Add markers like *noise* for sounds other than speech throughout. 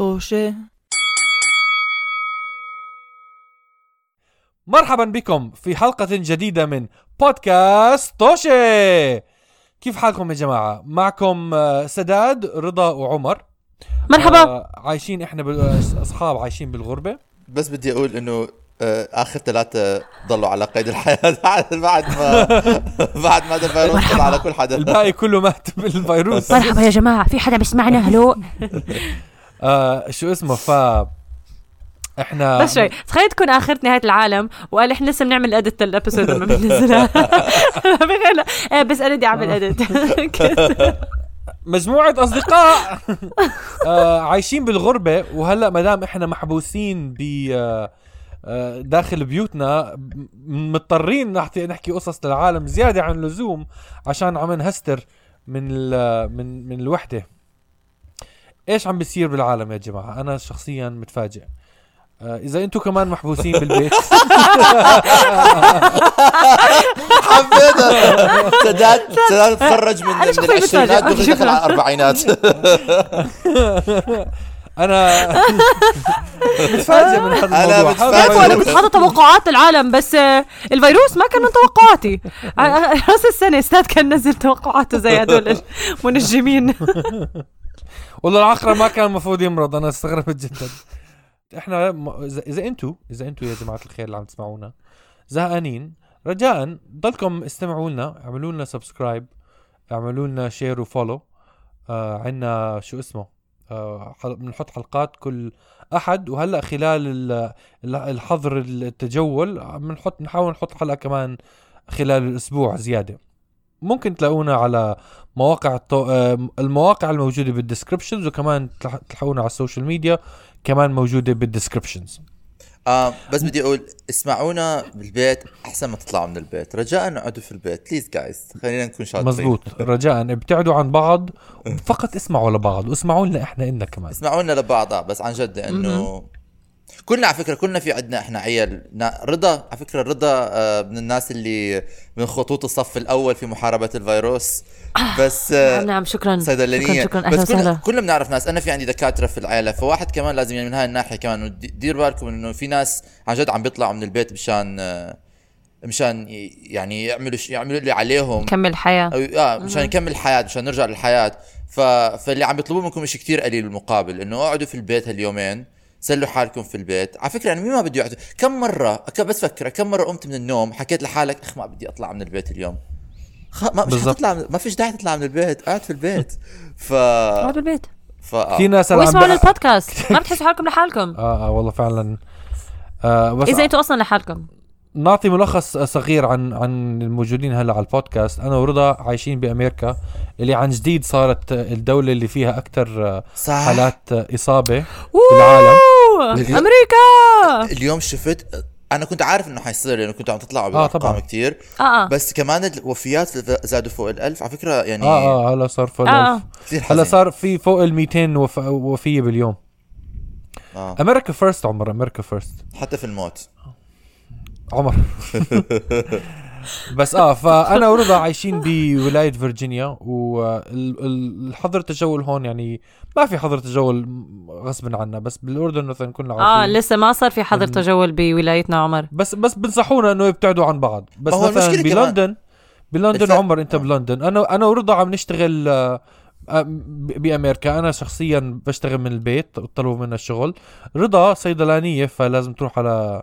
طوشة مرحبا بكم في حلقة جديدة من بودكاست توشي كيف حالكم يا جماعة؟ معكم آه، سداد رضا وعمر. مرحبا. آه، عايشين إحنا آه، أصحاب عايشين بالغربة. بس بدي أقول إنه آخر ثلاثة ضلوا على قيد الحياة. *laughs* بعد بعد ما بعد ما هذا الفيروس طلع على كل حدا. الباقي كله مات بالفيروس. مرحبا يا جماعة. في حدا بيسمعنا؟ Hello. *laughs* آه شو اسمه؟ ف إحنا بس شوي تخيل تكون آخرة نهاية العالم وقال إحنا لسه بنعمل edit ال episode لما بننزلها. *laughs* آه، بس أنا بدي أعمل edit *laughs* مجموعة أصدقاء. آه عايشين بالغربة وهلأ ما دام إحنا محبوسين ب آه، آه، داخل بيوتنا مضطرين نحكي نحكي قصص للعالم زيادة عن اللزوم عشان عم نهستر من من من الوحدة. إيش عم بيصير بالعالم يا جماعة؟ أنا شخصيا متفاجئ. آه، إذا أنتم كمان محبوسين بالبيت. حبيتها. *laughs* سداد سداد. تخرج من من شخصياً العشرينات متفاجئة. دخل دخل على الاربعينات أنا متفاجئ من هذا أنا الموضوع. أنا فيروس. كنت توقعات العالم بس آه، الفيروس ما كان من توقعاتي. ع- راس السنة أستاذ كان نزل توقعاته زي هدول المنجمين *laughs* *laughs* والله العقرب ما كان المفروض يمرض أنا استغربت جدا. إحنا اذا إذا أنتوا إذا أنتوا يا جماعة الخير اللي عم تسمعونا زهقانين رجاء ضلكم استمعوا لنا اعملوا لنا subscribe اعملوا لنا share و follow آه عندنا شو اسمه؟ آه بنحط حلقات كل أحد وهلأ خلال ال- ال- الحظر التجول بنحط نحاول نحط حلقة كمان خلال الأسبوع زيادة. ممكن تلاقونا على مواقع التو... المواقع الموجودة بال descriptions وكمان تلح- تلحقونا على ال social media كمان موجودة بال descriptions آه بس بدي أقول اسمعونا بالبيت أحسن ما تطلعوا من البيت. رجاء اقعدوا في البيت please guys خلينا نكون شاطرين. مزبوط. رجاء ابتعدوا عن بعض فقط اسمعوا لبعض واسمعوا لنا إحنا إلنا كمان. اسمعونا لبعض آه، بس عن جد انه كلنا على فكرة كلنا في عندنا إحنا عيال رضا على فكرة رضا آه، من الناس اللي من خطوط الصف الأول في محاربة الفيروس. بس آه، نعم شكرا. صيدلانيه شكرا شكرا. بس كلنا, كلنا بنعرف ناس. أنا في عندي دكاترة في العائله فواحد كمان لازم يعني من هاي الناحية كمان دير بالكم إنه في ناس عن جد عم بيطلعوا من البيت مشان آه، مشان يعني يعملوا يعملوا اللي عليهم. كمل حياة. أو آه مشان نكمل الحياة مشان نرجع للحياة. ف... فاللي عم بيطلبوه منكم شيء كتير قليل بالمقابل إنه اقعدوا في البيت هاليومين. سلوا حالكم في البيت. على فكرة يعني مين ما بده يقعد كم مره بس فكر كم مرة قمت من النوم حكيت لحالك أخ ما بدي أطلع من البيت اليوم. خ... ما مش. حتطلع من... ما فيش داعي تطلع من البيت. قاعد في البيت. ف اقعدوا البيت. ف آه. في ناس واسمعوا بي- للبودكاست. ما *laughs* بتحسوا حالكم لحالكم. آه آه والله فعلا. آه بس إذا أنتوا أصلا لحالكم. نعطي ملخص صغير عن عن الموجودين هلا على البودكاست. أنا ورضا عايشين بأمريكا اللي عن جديد صارت الدولة اللي فيها أكثر حالات إصابة العالم. اليوم- أمريكا! اليوم شفت أنا كنت عارف إنه حيصير لأنه كنتوا عم تطلعوا آه، بأرقام طبعاً. كتير. آه آه. بس كمان الوفيات زادوا فوق الألف. على فكرة يعني آه آه هلا صار فوق آه. الألف. كثير هلا صار في فوق ال 200 وف... وفية باليوم. آه. America first عمر America first حتى في الموت. عمر. *laughs* بس آه فأنا ورضا عايشين بولاية فيرجينيا والحظر التجول هون يعني ما في حظر تجول غصبا عنا بس بالأردن مثلا كنا آه عارفين لسه ما صار في حظر تجول بولايتنا عمر. بس بس بنصحونا إنه يبتعدوا عن بعض. بس مثلا بلندن بلندن عمر أنت آه. بلندن. أنا أنا ورضا عم نشتغل آه، آه، ب- بأمريكا. أنا شخصيا بشتغل من البيت طلبوا منا الشغل. رضا صيدلانية فلازم تروح على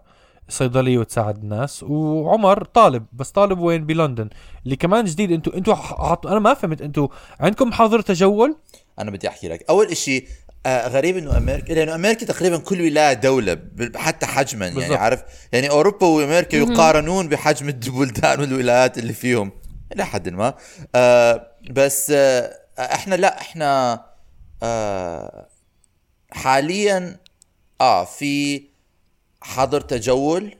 صيدلية وتساعد الناس. وعمر طالب بس طالب وين؟ بلندن. اللي كمان جديد أنتوا أنتوا حط... أنا ما فهمت أنتوا عندكم حظر تجول؟ أنا بدي أحكي لك. أول إشي آه غريب إنه أمريكا لأنه أمريكا تقريبا كل ولاية دولة حتى حجما يعني بالضبط. عارف؟ يعني أوروبا وأمريكا يقارنون بحجم البلدان والولايات اللي فيهم. إلى حد ما. آه بس آه إحنا لا إحنا آه حاليا آه في حظر تجول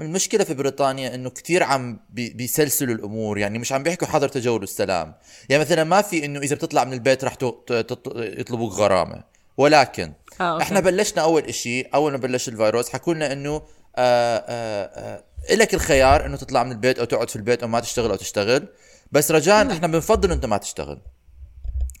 المشكلة في بريطانيا إنه كثير عم بي- بيسلسلوا الأمور يعني مش عم بيحكوا حظر تجول والسلام. يعني مثلا ما في إنه إذا بتطلع من البيت رح يطلبوك غرامة ولكن آه، okay. إحنا بلشنا أول إشي أول ما بلش الفيروس حكوا لنا إنه آه آه آه لك الخيار إنه تطلع من البيت أو تقعد في البيت أو ما تشتغل أو تشتغل بس رجاء إحنا بنفضل أنت ما تشتغل.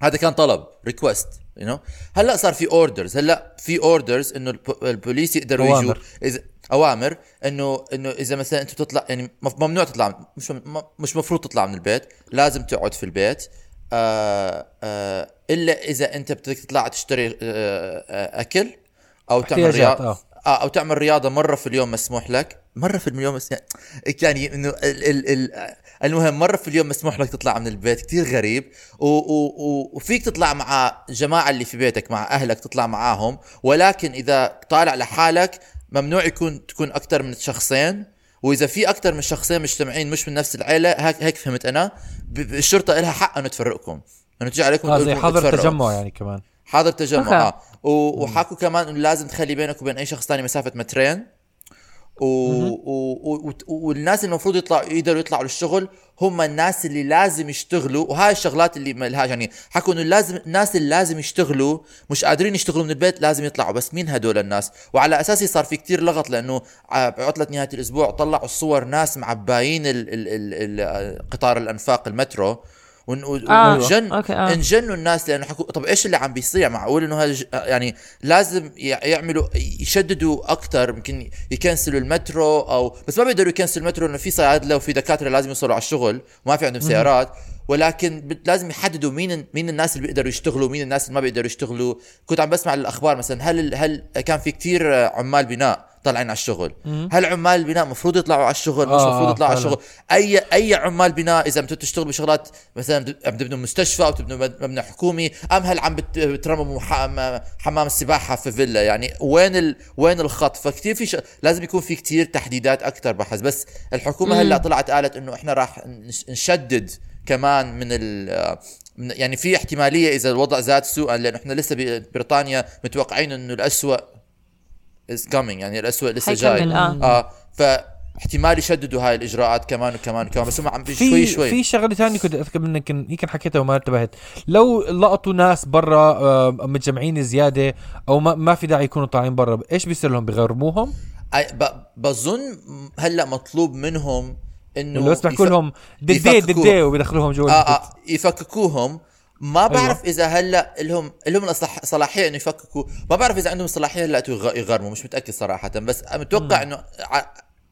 هذا كان طلب request you know هلأ صار في orders هلأ في orders إنه الب- البوليس يقدروا يجوا. إذا أوامر إنه إنه إذا مثلا انت بتطلع يعني ممنوع تطلع مش مش مفروض تطلع من البيت لازم تقعد في البيت. آه آه إلا إذا أنت بدك تطلع تشتري آه آه أكل أو تعمل رياضه آه. آه أو تعمل رياضة مرة في اليوم مسموح لك؟ مرة في اليوم مس... يعني إنه ال... ال... ال... المهم مرة في اليوم مسموح لك تطلع من البيت كتير غريب. و... و... و... وفيك تطلع مع جماعة اللي في بيتك مع أهلك تطلع معاهم. ولكن إذا طالع لحالك ممنوع يكون تكون أكثر من شخصين. وإذا في أكثر من شخصين مجتمعين مش من نفس العيلة هيك هيك فهمت أنا؟ الشرطة لها حق إنه تفرقكم إنه تجي عليكم تقول زي حظر. تجمع يعني كمان. حاضر تجمع. آه. و- وحكوا كمان إنه لازم تخلي بينك وبين أي شخص تاني مسافة مترين. و... و... و... والناس اللي المفروض يطلعوا يقدروا يطلعوا للشغل هم الناس اللي لازم يشتغلوا وهاي الشغلات اللي ما لهاش يعني حكوا إنه لازم الناس اللي لازم يشتغلوا مش قادرين يشتغلوا من البيت لازم يطلعوا بس مين هدول الناس؟ وعلى اساسه صار في كتير لغط لأنه ع- بعطلة نهاية الأسبوع طلعوا صور ناس معباين ال... ال... ال... ال... قطار الأنفاق المترو. ون- و- آه، أوكي، آه. انجنوا الناس لأنه حكوا طب إيش اللي عم بيصير؟ معقول إنه هذا يعني لازم يع- يعملوا يشددوا أكثر يمكن يكنسلوا المترو أو بس ما بيقدروا يكنسلوا المترو لأنه في صيادله وفي دكاترة لازم يوصلوا على الشغل وما في عندهم سيارات. ولكن لازم يحددوا مين مين الناس اللي بيقدروا يشتغلوا مين الناس اللي ما بيقدروا يشتغلوا. كنت عم بسمع الاخبار مثلا هل هل كان في كتير عمال بناء؟ طالعين على الشغل. هل عمال البناء المفروض يطلعوا على الشغل؟ مش المفروض آه، يطلعوا على. الشغل. اي أي عمال بناء إذا بدكم تشتغلوا بشغلات مثلا عم تبنوا مستشفى أو تبنوا مب- مبنى حكومي أم هل عم بت- بترمموا حمام السباحة في فيلا؟ يعني وين ال... وين الخط؟ فكتير في ش... لازم يكون في كتير تحديدات أكثر بحث. بس الحكومة هلأ طلعت قالت إنه إحنا راح نش- نشدد كمان من ال يعني في احتمالية إذا الوضع زاد سوءا لأنه إحنا لسه ببريطانيا متوقعين إنه الأسوأ is coming يعني الأسوأ لسه جاي حيكمل، آه. آه فاحتمال يشددوا هاي الإجراءات كمان وكمان وكمان بس هم عم في شوي شوي في شغلة ثانية كنت أذكر منك يمكن حكيتها وما انتبهت لو لقطوا ناس برا آه، متجمعين زيادة أو ما, ما في داعي يكونوا طالعين برا إيش بيصير لهم بيغرموهم أي- ب- بظن هلأ مطلوب منهم إنه اللي بس بيحكوا يف- لهم ددي. ددي وبيدخلوهم جوا آه. آه يفككوهم ما بعرف إذا هلأ لهم لهم صلاحية إنه يفككوا. ما بعرف إذا عندهم صلاحية هلأ يغ- يغرموا مش متأكد صراحة. بس متوقع إنه ع-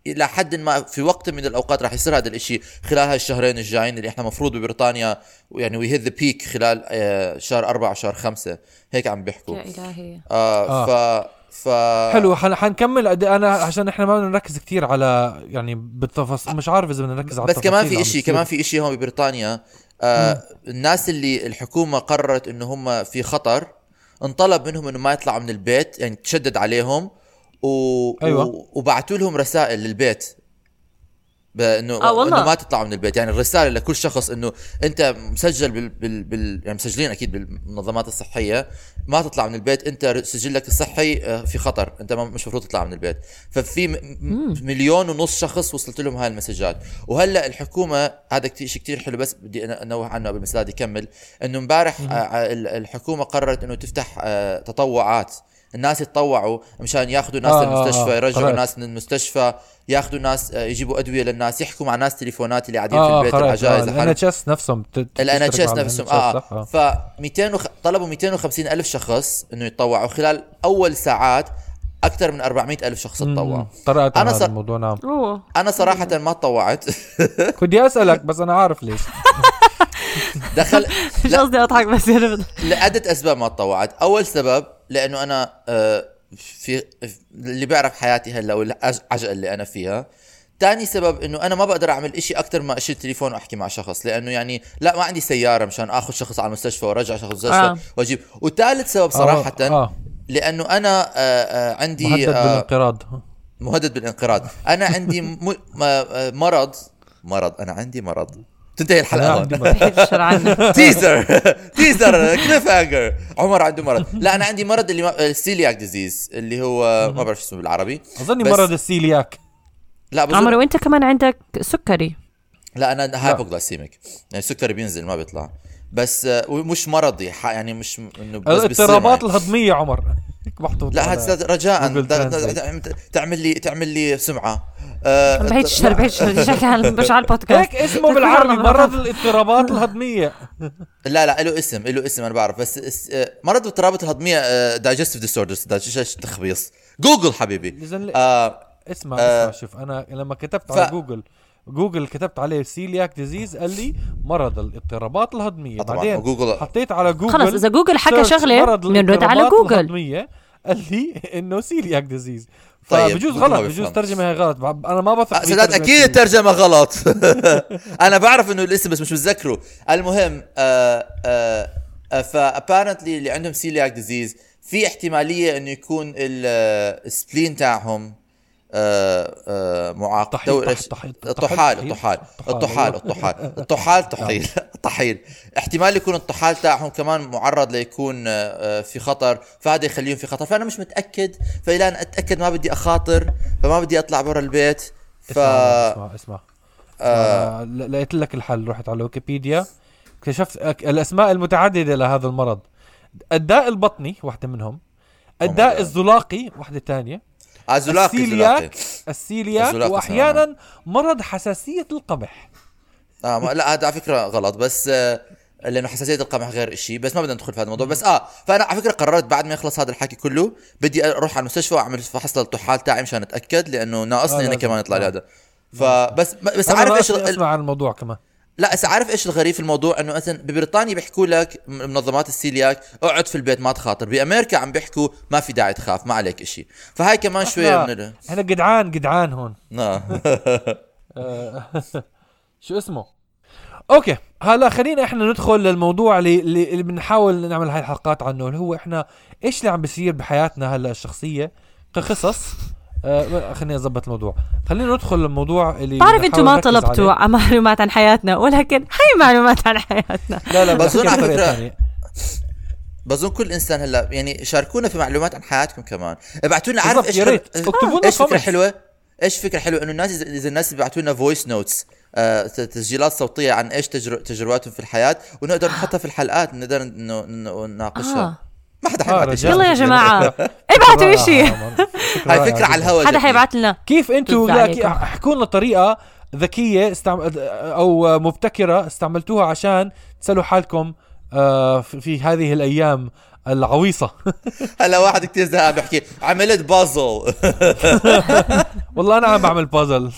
إلى حد ما في وقت من الأوقات راح يصير هذا الإشي خلال هالشهرين الجايين اللي إحنا مفروض ببريطانيا يعني وي هيت ذا بيك خلال آه شهر أربعة وشهر خمسة. هيك عم بيحكوا. يا إلهي. آه, ف ف حلو حن- حنكمل. قد- أنا عشان إحنا ما بدنا نركز كثير على يعني بالتفاصيل مش عارف إذا بدنا نركز على بس كمان التفاصيل في بتصير. كمان في إشي هون ببريطانيا. آه الناس اللي الحكومة قررت انه هم في خطر انطلب منهم إنه ما يطلعوا من البيت يعني تشدد عليهم و... أيوة. و... وبعتوا لهم رسائل للبيت بأنه آه والله. انه ما تطلعوا من البيت. يعني الرسالة لكل شخص إنه أنت مسجل بال, بال... بال... يعني مسجلين أكيد بالمنظمات الصحية ما تطلع من البيت. أنت سجلك الصحي آه، في خطر. أنت ما مش المفروض تطلع من البيت. ففي مليون ونص شخص وصلت لهم هاي المسجات. وهلأ الحكومة هذا كتير شيء كثير حلو بس بدي أنوه عنه قبل ما يكمل إنه امبارح آه، ال- الحكومة قررت إنه تفتح آه، تطوعات. الناس يتطوعوا مشان ياخذوا ناس آه، آه آه، للمستشفى آه، يرجعوا قرأت. ناس من المستشفى ياخذوا ناس آه، يجيبوا أدوية للناس يحكوا مع ناس تليفونات اللي قاعدين في آه البيت العجائز ال N. H S نفسهم ال NHS نفسهم NHS آه؟ آه. ف 200 وخ... طلبوا 250 ألف شخص إنه يتطوعوا خلال أول ساعات أكثر من 400 ألف شخص أنا عن هذا صر- الموضوع نعم أنا صراحة ما تطوعت *laughs* بدي أسألك بس أنا عارف ليش دخل *laughs* مش. قصدي أضحك بس يعني لعدة أسباب ما تطوعت أول سبب لأنه أنا آه، في اللي بيعرف حياتي هلأ والعجقه اللي أنا فيها تاني سبب إنه أنا ما بقدر أعمل إشي أكثر ما أشيل تليفون وأحكي مع شخص لأنه يعني لا ما عندي سيارة مشان آخذ شخص على المستشفى وأرجع شخص المستشفى آه. وأجيب وثالث سبب صراحة آه. آه. لأنه أنا آه، آه، عندي مهدد آه، بالانقراض مهدد بالانقراض أنا عندي م... م... آه، مرض مرض أنا عندي مرض تنتهي الحلقة. هون تيزر teaser cliffhanger عمر عنده مرض لا أنا عندي مرض اللي ما... ال celiac disease اللي هو ما بعرف شو اسمه بالعربي. أظني بس- مرض السيلياك لا بظن عمر وأنت كمان عندك سكري. لا أنا hypoglycemic يعني السكري بينزل ما بيطلع. بس آه، ومش مرضي يعني مش إنه بس الاضطرابات. الهضمية عمر. محطوط لا هذا رجاء. تعمل لي تعمل لي سمعة. آه، بعيد الشر بعيد الشر مش على البودكاست. هيك اسمه بالعربي مرض الاضطرابات الهضمية. لا لا له اسم له اسم أنا بعرف. بس آه، مرض الاضطرابات الهضمية digestive disorders تخبيص. جوجل حبيبي. آه اسمع آه. اسمع شوف أنا لما كتبت على جوجل جوجل كتبت عليه celiac disease قال لي مرض الاضطرابات الهضمية. طبعاً، بعدين وجوجل- حطيت على جوجل خلص إذا جوجل حكى شغلة بنرد على جوجل. الهضمية قال لي إنه celiac disease. طيب، فبجوز جوجل ما غلط بجوز. ترجمة هي غلط. أنا ما بثق آه، سداد أكيد. الترجمة غلط. *laughs* أنا بعرف إنه الاسم بس مش متذكره. المهم آه آه ف apparently اللي عندهم celiac disease في احتمالية إنه يكون ال- ال spleen تاعهم معاق طحين- تو- طح- إيش؟ طح- الطحال الطحال *laughs* الطحال،. الطحال الطحال طحيل طحيل احتمال يكون الطحال تاعهم كمان معرض ليكون آه، آه، في خطر فهذا يخليهم في خطر فأنا مش متأكد فإلى أن أتأكد ما بدي أخاطر فما بدي أطلع برا البيت ف اسمع اسمع. آه لقيت لك الحل رحت على ويكيبيديا اكتشفت الأسماء المتعددة لهذا المرض الداء البطني واحدة منهم الداء God. الزلاقي واحدة ثانية آه، زلاقي السيلياك السيلياك وأحيانا مرض حساسية القمح. آه ما لا هذا على فكرة غلط بس آه لأنه حساسية القمح غير شيء بس ما بدنا ندخل في هذا الموضوع. بس آه فأنا على فكرة قررت بعد ما يخلص هذا الحكي كله بدي أروح على المستشفى وأعمل فحص للطحال تاعي مشان أتأكد لأنه آه، ناقصني أنا لازم. كمان يطلع لي آه. هذا. فبس بس عارف إيش أسمع عن الموضوع كمان. لا بس عارف إيش الغريب في الموضوع؟ إنه مثلا ببريطانيا بيحكوا لك منظمات السيلياك أقعد في البيت ما تخاطر. بأمريكا عم بيحكوا ما في داعي تخاف ما عليك إشي. فهاي كمان شوية من ال... إحنا جدعان جدعان هون. آه، *laughs* *laughs* شو اسمه؟ okay هلا خلينا إحنا ندخل للموضوع اللي, اللي اللي بنحاول نعمل هاي الحلقات عنه اللي هو إحنا إيش اللي عم بيصير بحياتنا هلا الشخصية كقصص؟ آه خليني أظبط الموضوع خلينا ندخل للموضوع اللي بعرف أنتم ما طلبتوا عليه. معلومات عن حياتنا ولكن هي معلومات عن حياتنا لا لا بس بس على فكرة بظن كل إنسان هلأ يعني شاركونا في معلومات عن حياتكم كمان ابعتوا لنا عارف إيش. اكتبوا لنا إيش فكرة. حلوة إيش فكرة حلوة إنه الناس اذا إذا الناس بيبعتوا لنا voice notes آه تسجيلات صوتية عن إيش تجر... تجرباتهم في الحياة ونقدر نحطها في الحلقات نقدر نناقشها آه. ما حدا آه، حيبعت. شيء. يلا يا جماعة. *laughs* ابعتوا إشي. هاي فكرة على الهواء حدا. حيبعت لنا. كيف أنتم احكوا لنا طريقة ذكية استعم... أو مبتكرة استعملتوها عشان تسألوا حالكم آه في هذه الأيام العويصة. *laughs* هلا واحد كتير زهقان بيحكي عملت بازل. *laughs* والله أنا عم بعمل بازل.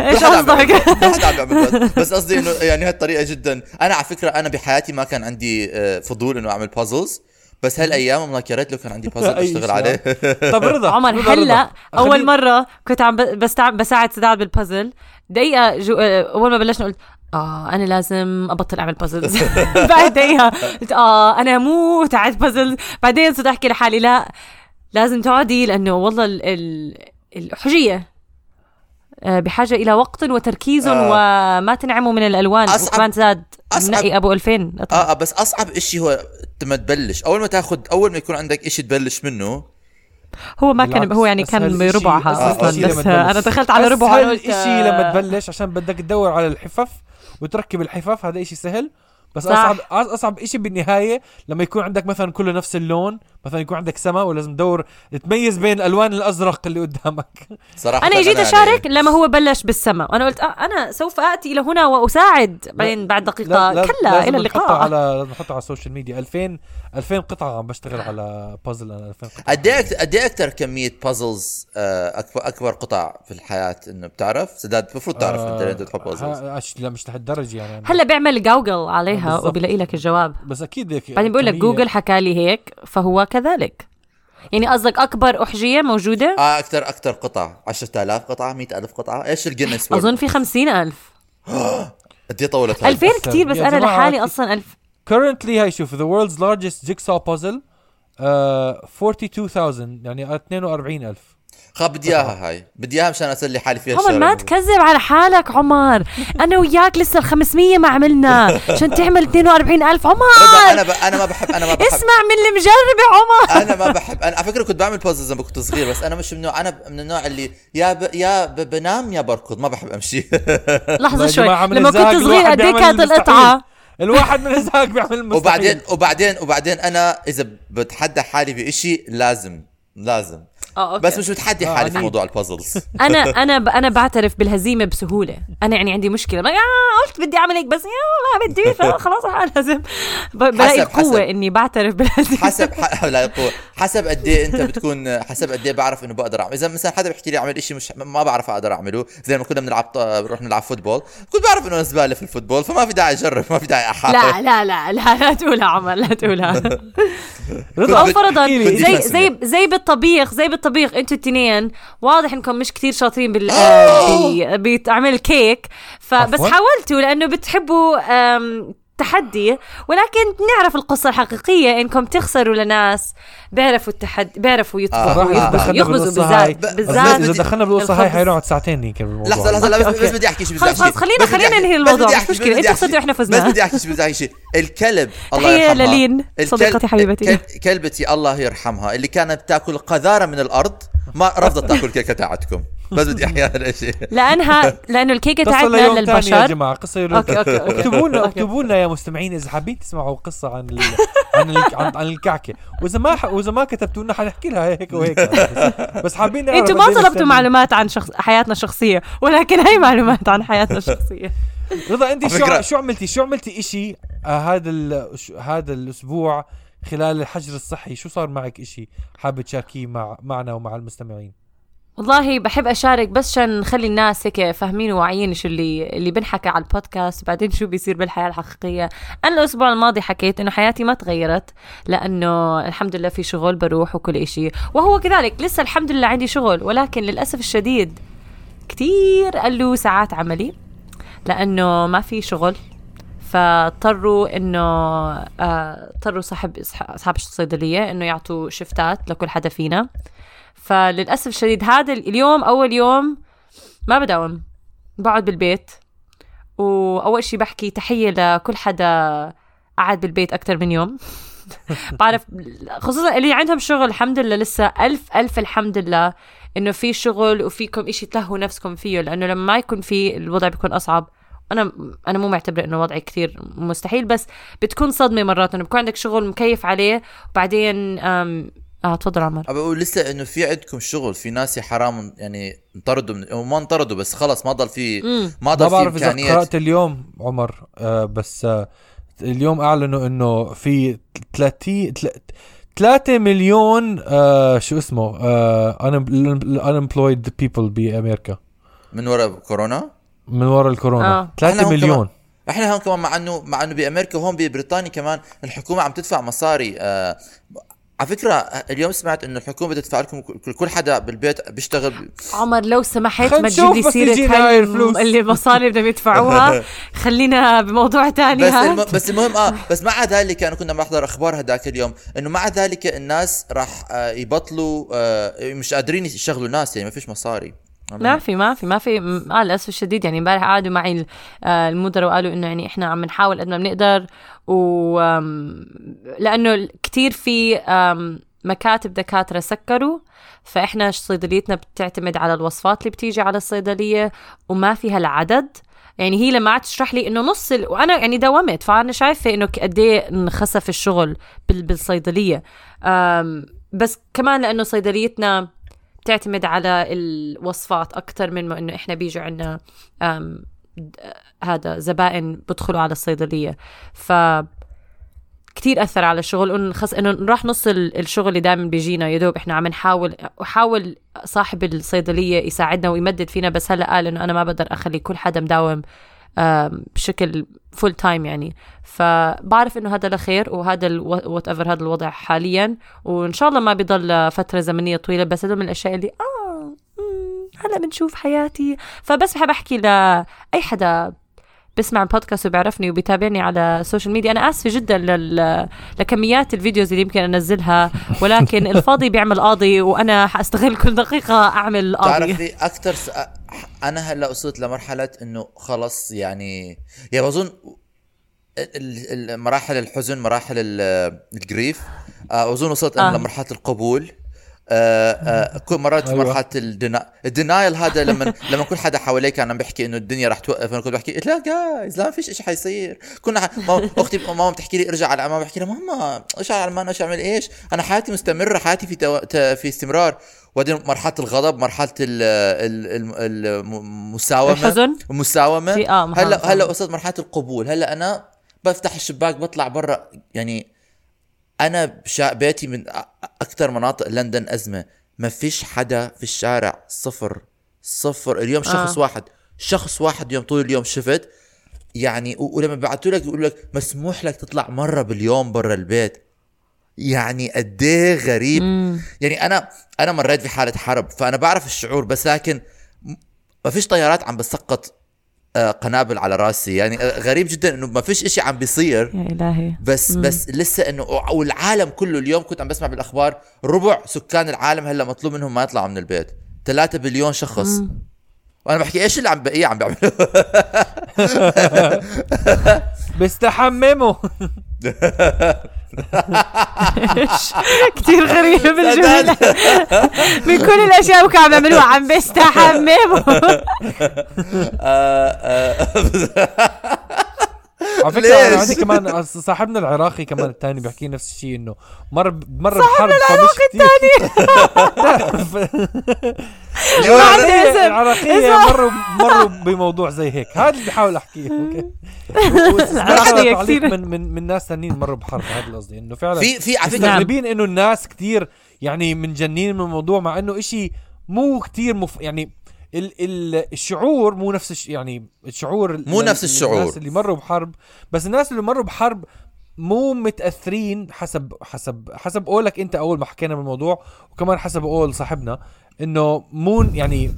إيش قصدك؟ ما حدا عم يعمل بازل. بس قصدي إنه يعني هالطريقة جدا. أنا على فكرة أنا بحياتي ما كان عندي آه، فضول إنه أعمل puzzles بس هالايام والله يا ريت لو كان عندي *laughs* بازل اشتغل شيء. عليه. *laughs* طب رضا عمر رضا، هلأ رضا. أول مرة كنت عم بستع... بساعد سداد بالبازل دقيقة جو... آه، أول ما بلشنا قلت آه أنا لازم أبطل أعمل puzzles *laughs* بعد دقيقة قلت آه أنا موت على puzzles بعدين صرت أحكي لحالي لا لازم تقعدي لأنه والله ال... ال... الحجية آه، بحاجة إلى وقت وتركيز آه. وما تنعموا من الألوان. أصعب- وكمان زاد أصعب- نقي أبو 2000 آه آه، بس أصعب إشي هو لما تبلش أول ما تاخذ أول ما يكون عندك إشي تبلش منه هو ما كان هو يعني كان إشي- بربعها أصلا إشي لما بس. أنا دخلت على ربعها أسهل قلت شيء لما آه، تبلش عشان بدك تدور على الحفف وتركب الحفف هذا إشي سهل بس صح. اصعب أصعب شيء بالنهاية لما يكون عندك مثلا كله نفس اللون مثلا يكون عندك سما ولازم تدور تميز بين الألوان الأزرق اللي قدامك. صراحة أنا اجيت يعني- أشارك لما هو بلش بالسما. وأنا قلت آه أنا سوف آتي إلى هنا وأساعد. بعدين بعد دقيقة لا- كلا لازم إلى نحطها اللقاء. على لازم نحطها على ال social media 2000 2000 قطعة عم بشتغل على بازل أنا 2000 قطعة. قد إيه قد إيه أكثر كمية puzzles اكبر أكبر قطع في الحياة إنه بتعرف؟ سداد المفروض تعرف أنت انت تحب puzzles أش- لا مش لهالدرجة يعني. هلا بيعمل جوجل عليها. وبيلاقي لك الجواب. بس أكيد هيك بعدين بيقول لك جوجل حكى لي هيك فهو كذلك. يعني قصدك أكبر أحجية موجودة؟ آه أكثر أكثر قطع 10000 قطعة 100000 قطعة. إيش الجنس أظن في خمسين ألف. *gasps* قد إيه طولت هاي؟ 2000 أكثر. كتير بس أنا لحالي أصلا ألف. Currently هاي شوف the world's largest jigsaw puzzle uh, 42000 يعني 42000 خاب بدي اياها هاي. بدي اياها مشان اسلي حالي فيها عمر ما. تكذب على حالك عمر. أنا وياك لسه ال 500 ما عملنا. عشان تعمل 42 ألف؟ رضا عمر أنا ب... أنا ما بحب أنا ما بحب. اسمع من اللي مجرب يا عمر! أنا ما بحب أنا على فكرة كنت بعمل puzzles لما كنت صغير بس أنا مش من النوع أنا من النوع اللي يا ب... يا ب... بنام يا بركض ما بحب أمشي. *laughs* لحظة شوي. لما كنت صغير قد إيه كانت. القطعه الواحد من ازهاق بيعمل المستحيل. وبعدين وبعدين وبعدين أنا إذا بتحدى حالي بشيء لازم لازم. آه okay. بس مش بتحدي آه، حالي في عنيد. موضوع ال puzzles *laughs* أنا أنا ب- أنا بعترف بالهزيمة بسهولة أنا يعني عندي مشكلة ما آه قلت بدي أعمل هيك بس يا ما بدي *laughs* فخلاص أنا لازم ب- بلاقي حسب- حسب. قوه إني بعترف بالهزيمة حسب ح... لا يقوى حسب قد إيه أنت بتكون حسب قد إيه بعرف إنه بقدر أعمل. إذا مثلا حدا بيحكي لي أعمل شيء مش ما بعرف أقدر أعمله. زي لما كنا بنلعب بنروح نلعب football. كنت بعرف إنه أنا زبالة في ال football فما في داعي أجرب ما في داعي أحاول. لا لا لا لا لا تقولها عمر لا تقولها *laughs* رضا أو فرضا زي زي زي بالطبيخ زي بالطبيخ أنتوا التنين. واضح إنكم مش كثير شاطرين بال آه، بتعمل الكيك فبس؟ حاولتوا لأنه بتحبوا تحدي ولكن نعرف القصة الحقيقية إنكم تخسروا لناس بيعرفوا التحدي بيعرفوا يطبخوا دخلنا يخبزوا بالقصة بالذات بالذات إذا دخلنا بالقصة هاي. حينقعد ساعتين يمكن بالموضوع لحظة لحظة لا بس, بس. بدي أحكي شيء بدي أحكي خلص، خلينا- بس بدي خلينا أحكي- ننهي بس الموضوع، بدي مش أحكي- مشكلة. بس بدي أنتوا أحكي- خسرتوا وإحنا فزنا. بس بدي أحكي شيء بدي أحكي شيء الكلب الله تحية يرحمها للين، صديقتي حبيبتي. كل- كلبتي الله يرحمها اللي كانت بتاكل قذارة من الأرض ما رفضت تأكل الكيكه تاعتكم بس بدي أحكي هذا الشيء لانها لأنه الكيكة قصة تاعتنا ليوم ثاني يا للبشر جماعة قصة يوم okay، okay. اكتبوا لنا. اكتبوا لنا يا مستمعين إذا حابين تسمعوا قصة عن ال... عن ال... عن, عن الكعكة. وإذا ما ح... وإذا ما كتبتوا لنا حنحكي لها هيك وهيك. *laughs* بس, بس حابين نعرف أنتوا ما طلبتوا. معلومات عن شخص حياتنا الشخصية ولكن هي معلومات عن حياتنا الشخصية. رضا أنت شو شو عملتي؟ شو عملتي إشي آه هذا ال... شو- هذا الأسبوع خلال الحجر الصحي؟ شو صار معك إشي حابة تشاركيه مع معنا ومع المستمعين؟ والله بحب أشارك بس عشان نخلي الناس هيك فاهمين وواعيين شو اللي اللي بنحكى على البودكاست. وبعدين شو بيصير بالحياة الحقيقية. أنا الأسبوع الماضي حكيت إنه حياتي ما تغيرت لأنه الحمد لله في شغل بروح وكل إشي. وهو كذلك لسه الحمد لله عندي شغل ولكن للأسف الشديد كتير قالوا ساعات عملي لأنه ما في شغل. فاضطروا إنه آه، اضطروا صاحب اصحاب الصيدلية إنه يعطوا شفتات لكل حدا فينا. فللأسف الشديد هذا اليوم أول يوم ما بداوم. بقعد بالبيت وأول شيء بحكي تحية لكل حدا قعد بالبيت أكثر من يوم. *laughs* بعرف خصوصا اللي عندهم شغل الحمد لله لسه ألف ألف الحمد لله إنه في شغل وفيكم إشي تلهوا نفسكم فيه لأنه لما ما يكون في الوضع بيكون أصعب. أنا أنا مو معتبرة إنه وضعي كثير مستحيل بس بتكون صدمة مرات إنه بيكون عندك شغل مكيف عليه وبعدين آه تفضل عمر. بقول لسه إنه في عندكم شغل في ناس يا حرام يعني انطردوا من ما انطردوا بس خلص ما ضل في. ما ضل في بعرف إذا قرأت اليوم عمر آه بس آه اليوم أعلنوا إنه في 30 3 مليون آه شو اسمه آه unemployed people بأمريكا. من وراء كورونا؟ من وراء الكورونا. آه. 3 إحنا هون مليون. كمان- إحنا هون كمان مع انه مع إنه بأمريكا وهون ببريطانيا كمان الحكومة عم تدفع مصاري آه على فكرة اليوم سمعت إنه الحكومة بتدفع لكم كل- كل حدا بالبيت بيشتغل عمر لو سمحت ما تجيب لي سيرة هاي هاي الفلوس. اللي المصاري اللي بدهم يدفعوها. *laughs* خلينا بموضوع تاني بس الم... بس المهم آه بس مع ذلك كانوا كنا بنحضر أخبار هذاك اليوم إنه مع ذلك الناس راح آه يبطلوا آه مش قادرين يشغلوا ناس يعني ما فيش مصاري. ما في ما في ما في. آه للأسف الشديد يعني امبارح قعدوا معي آه، المدراء وقالوا إنه يعني إحنا عم نحاول قد ما بنقدر و لأنه كثير في مكاتب دكاترة سكروا فإحنا صيدليتنا بتعتمد على الوصفات اللي بتيجي على الصيدلية وما فيها العدد. يعني هي لما قعدت تشرح لي إنه نص ال... وأنا يعني داومت فأنا شايفة إنه قد إيه انخسف الشغل بال... بالصيدلية. بس كمان لأنه صيدليتنا بتعتمد على الوصفات أكثر من ما إنه إحنا بيجوا عندنا هذا زبائن بدخلوا على الصيدلية. ف كتير أثر على الشغل إنه خص إنه راح نص ال- الشغل اللي دائما بيجينا يا دوب إحنا عم نحاول وحاول صاحب الصيدلية يساعدنا ويمدد فينا بس هلأ قال إنه أنا ما بقدر أخلي كل حدا مداوم بشكل full time يعني. فبعرف إنه هذا لخير وهذا whatever هذا الوضع حاليا. وإن شاء الله ما بيضل فترة زمنية طويلة بس هذول من الأشياء اللي آه هلا بنشوف حياتي. فبس بحب أحكي لأي حدا بسمع البودكاست وبيعرفني وبيتابعني على ال social media أنا آسفة جدا لل... لكميات ال videos اللي يمكن أنزلها ولكن الفاضي بيعمل قاضي وأنا حأستغل كل دقيقة أعمل قاضي. تعرف لي أكثر. أنا هلأ وصلت لمرحلة إنه خلص يعني يعني بظن مراحل الحزن مراحل ال- الجريف آه، أظن وصلت أنا آه. لمرحلة القبول آه آه كل مرات في أيوة. مرحلة الدنا... ال denial هذا لما لما كل حدا حواليك كان عم بيحكي إنه الدنيا رح توقف أنا كنت بحكي لا جايز لا ما فيش شيء حيصير كنا ح... ماما أختي ماما بتحكي لي ارجع على ماما بحكي لها ماما ارجع على عمان إيش اعمل إيش أنا حياتي مستمرة حياتي في تو... في استمرار وبعدين مرحلة الغضب مرحلة ال... ال... ال... المساومة. الحزن؟ المساومه في محاولة هلا هلأ وصلت مرحلة القبول. هلأ أنا بفتح الشباك بطلع برا. يعني أنا بيتي من أكثر مناطق لندن أزمة. ما فيش حدا في الشارع صفر. صفر. اليوم شخص آه. واحد. شخص واحد اليوم طول اليوم شفت. يعني ولما بعثوا لك يقول لك مسموح لك تطلع مرة باليوم برا البيت. يعني قد إيه غريب. مم. يعني أنا أنا مريت في حاله حرب فأنا بعرف الشعور بس لكن ما فيش طيارات عم بتسقط آه، قنابل على رأسي. يعني آه، غريب جدا إنه ما فيش إشي عم بيصير. يا إلهي. بس مم. بس لسه إنه والعالم كله اليوم كنت عم بسمع بالأخبار ربع سكان العالم هلأ مطلوب منهم ما يطلعوا من البيت. 3 بليون شخص. مم. وأنا بحكي إيش اللي عم بقيه عم بيعملوا؟ *laughs* بيستحمموا. *laughs* كثير غريبة بالجملة. من كل الأشياء اللي كانوا بيعملوها عم بيستحمموا. *laughs* على فكرة أنا ليش؟ عندي كمان صاحبنا العراقي كمان الثاني بيحكي نفس الشيء إنه مر مر بحرب العراقي الثاني. *laughs* *laughs* اسمع. مروا مروا بموضوع زي هيك هذا اللي بحاول أحكيه أوكي *laughs* كثير. من من من ناس ثانيين مروا بحرب هذا اللي قصدي إنه فعلا في في على فكرة نعم. مستغربين إنه الناس كتير يعني منجنين من الموضوع مع إنه إشي مو كتير مف... يعني ال ال الشعور مو نفس الش... يعني الشعور مو نفس الشعور. الناس اللي مروا بحرب بس الناس اللي مروا بحرب مو متأثرين حسب حسب حسب قولك أنت أول ما حكينا بالموضوع وكمان حسب قول صاحبنا إنه مو يعني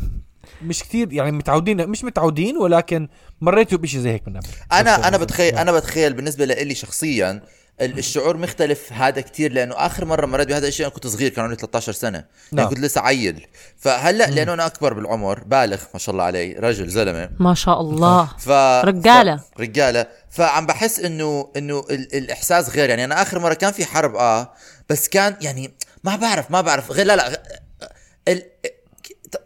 مش كتير يعني متعودين مش متعودين ولكن مريتوا بشيء زي هيك من قبل. أنا أنا بتخيل أنا بتخيل بالنسبة لي شخصيا ال- الشعور مختلف هذا كتير لأنه آخر مرة مريت بهذا الشيء أنا كنت صغير كان عمري 13 سنة. يعني نعم. كنت لسه عيل. فهلأ لأنه أنا أكبر بالعمر بالغ ما شاء الله علي رجل زلمة. ما شاء الله. ف رجالة. ف... رجالة. فعم بحس إنه إنه ال... الإحساس غير. يعني أنا آخر مرة كان في حرب آه بس كان يعني ما بعرف ما بعرف. غير لا لا.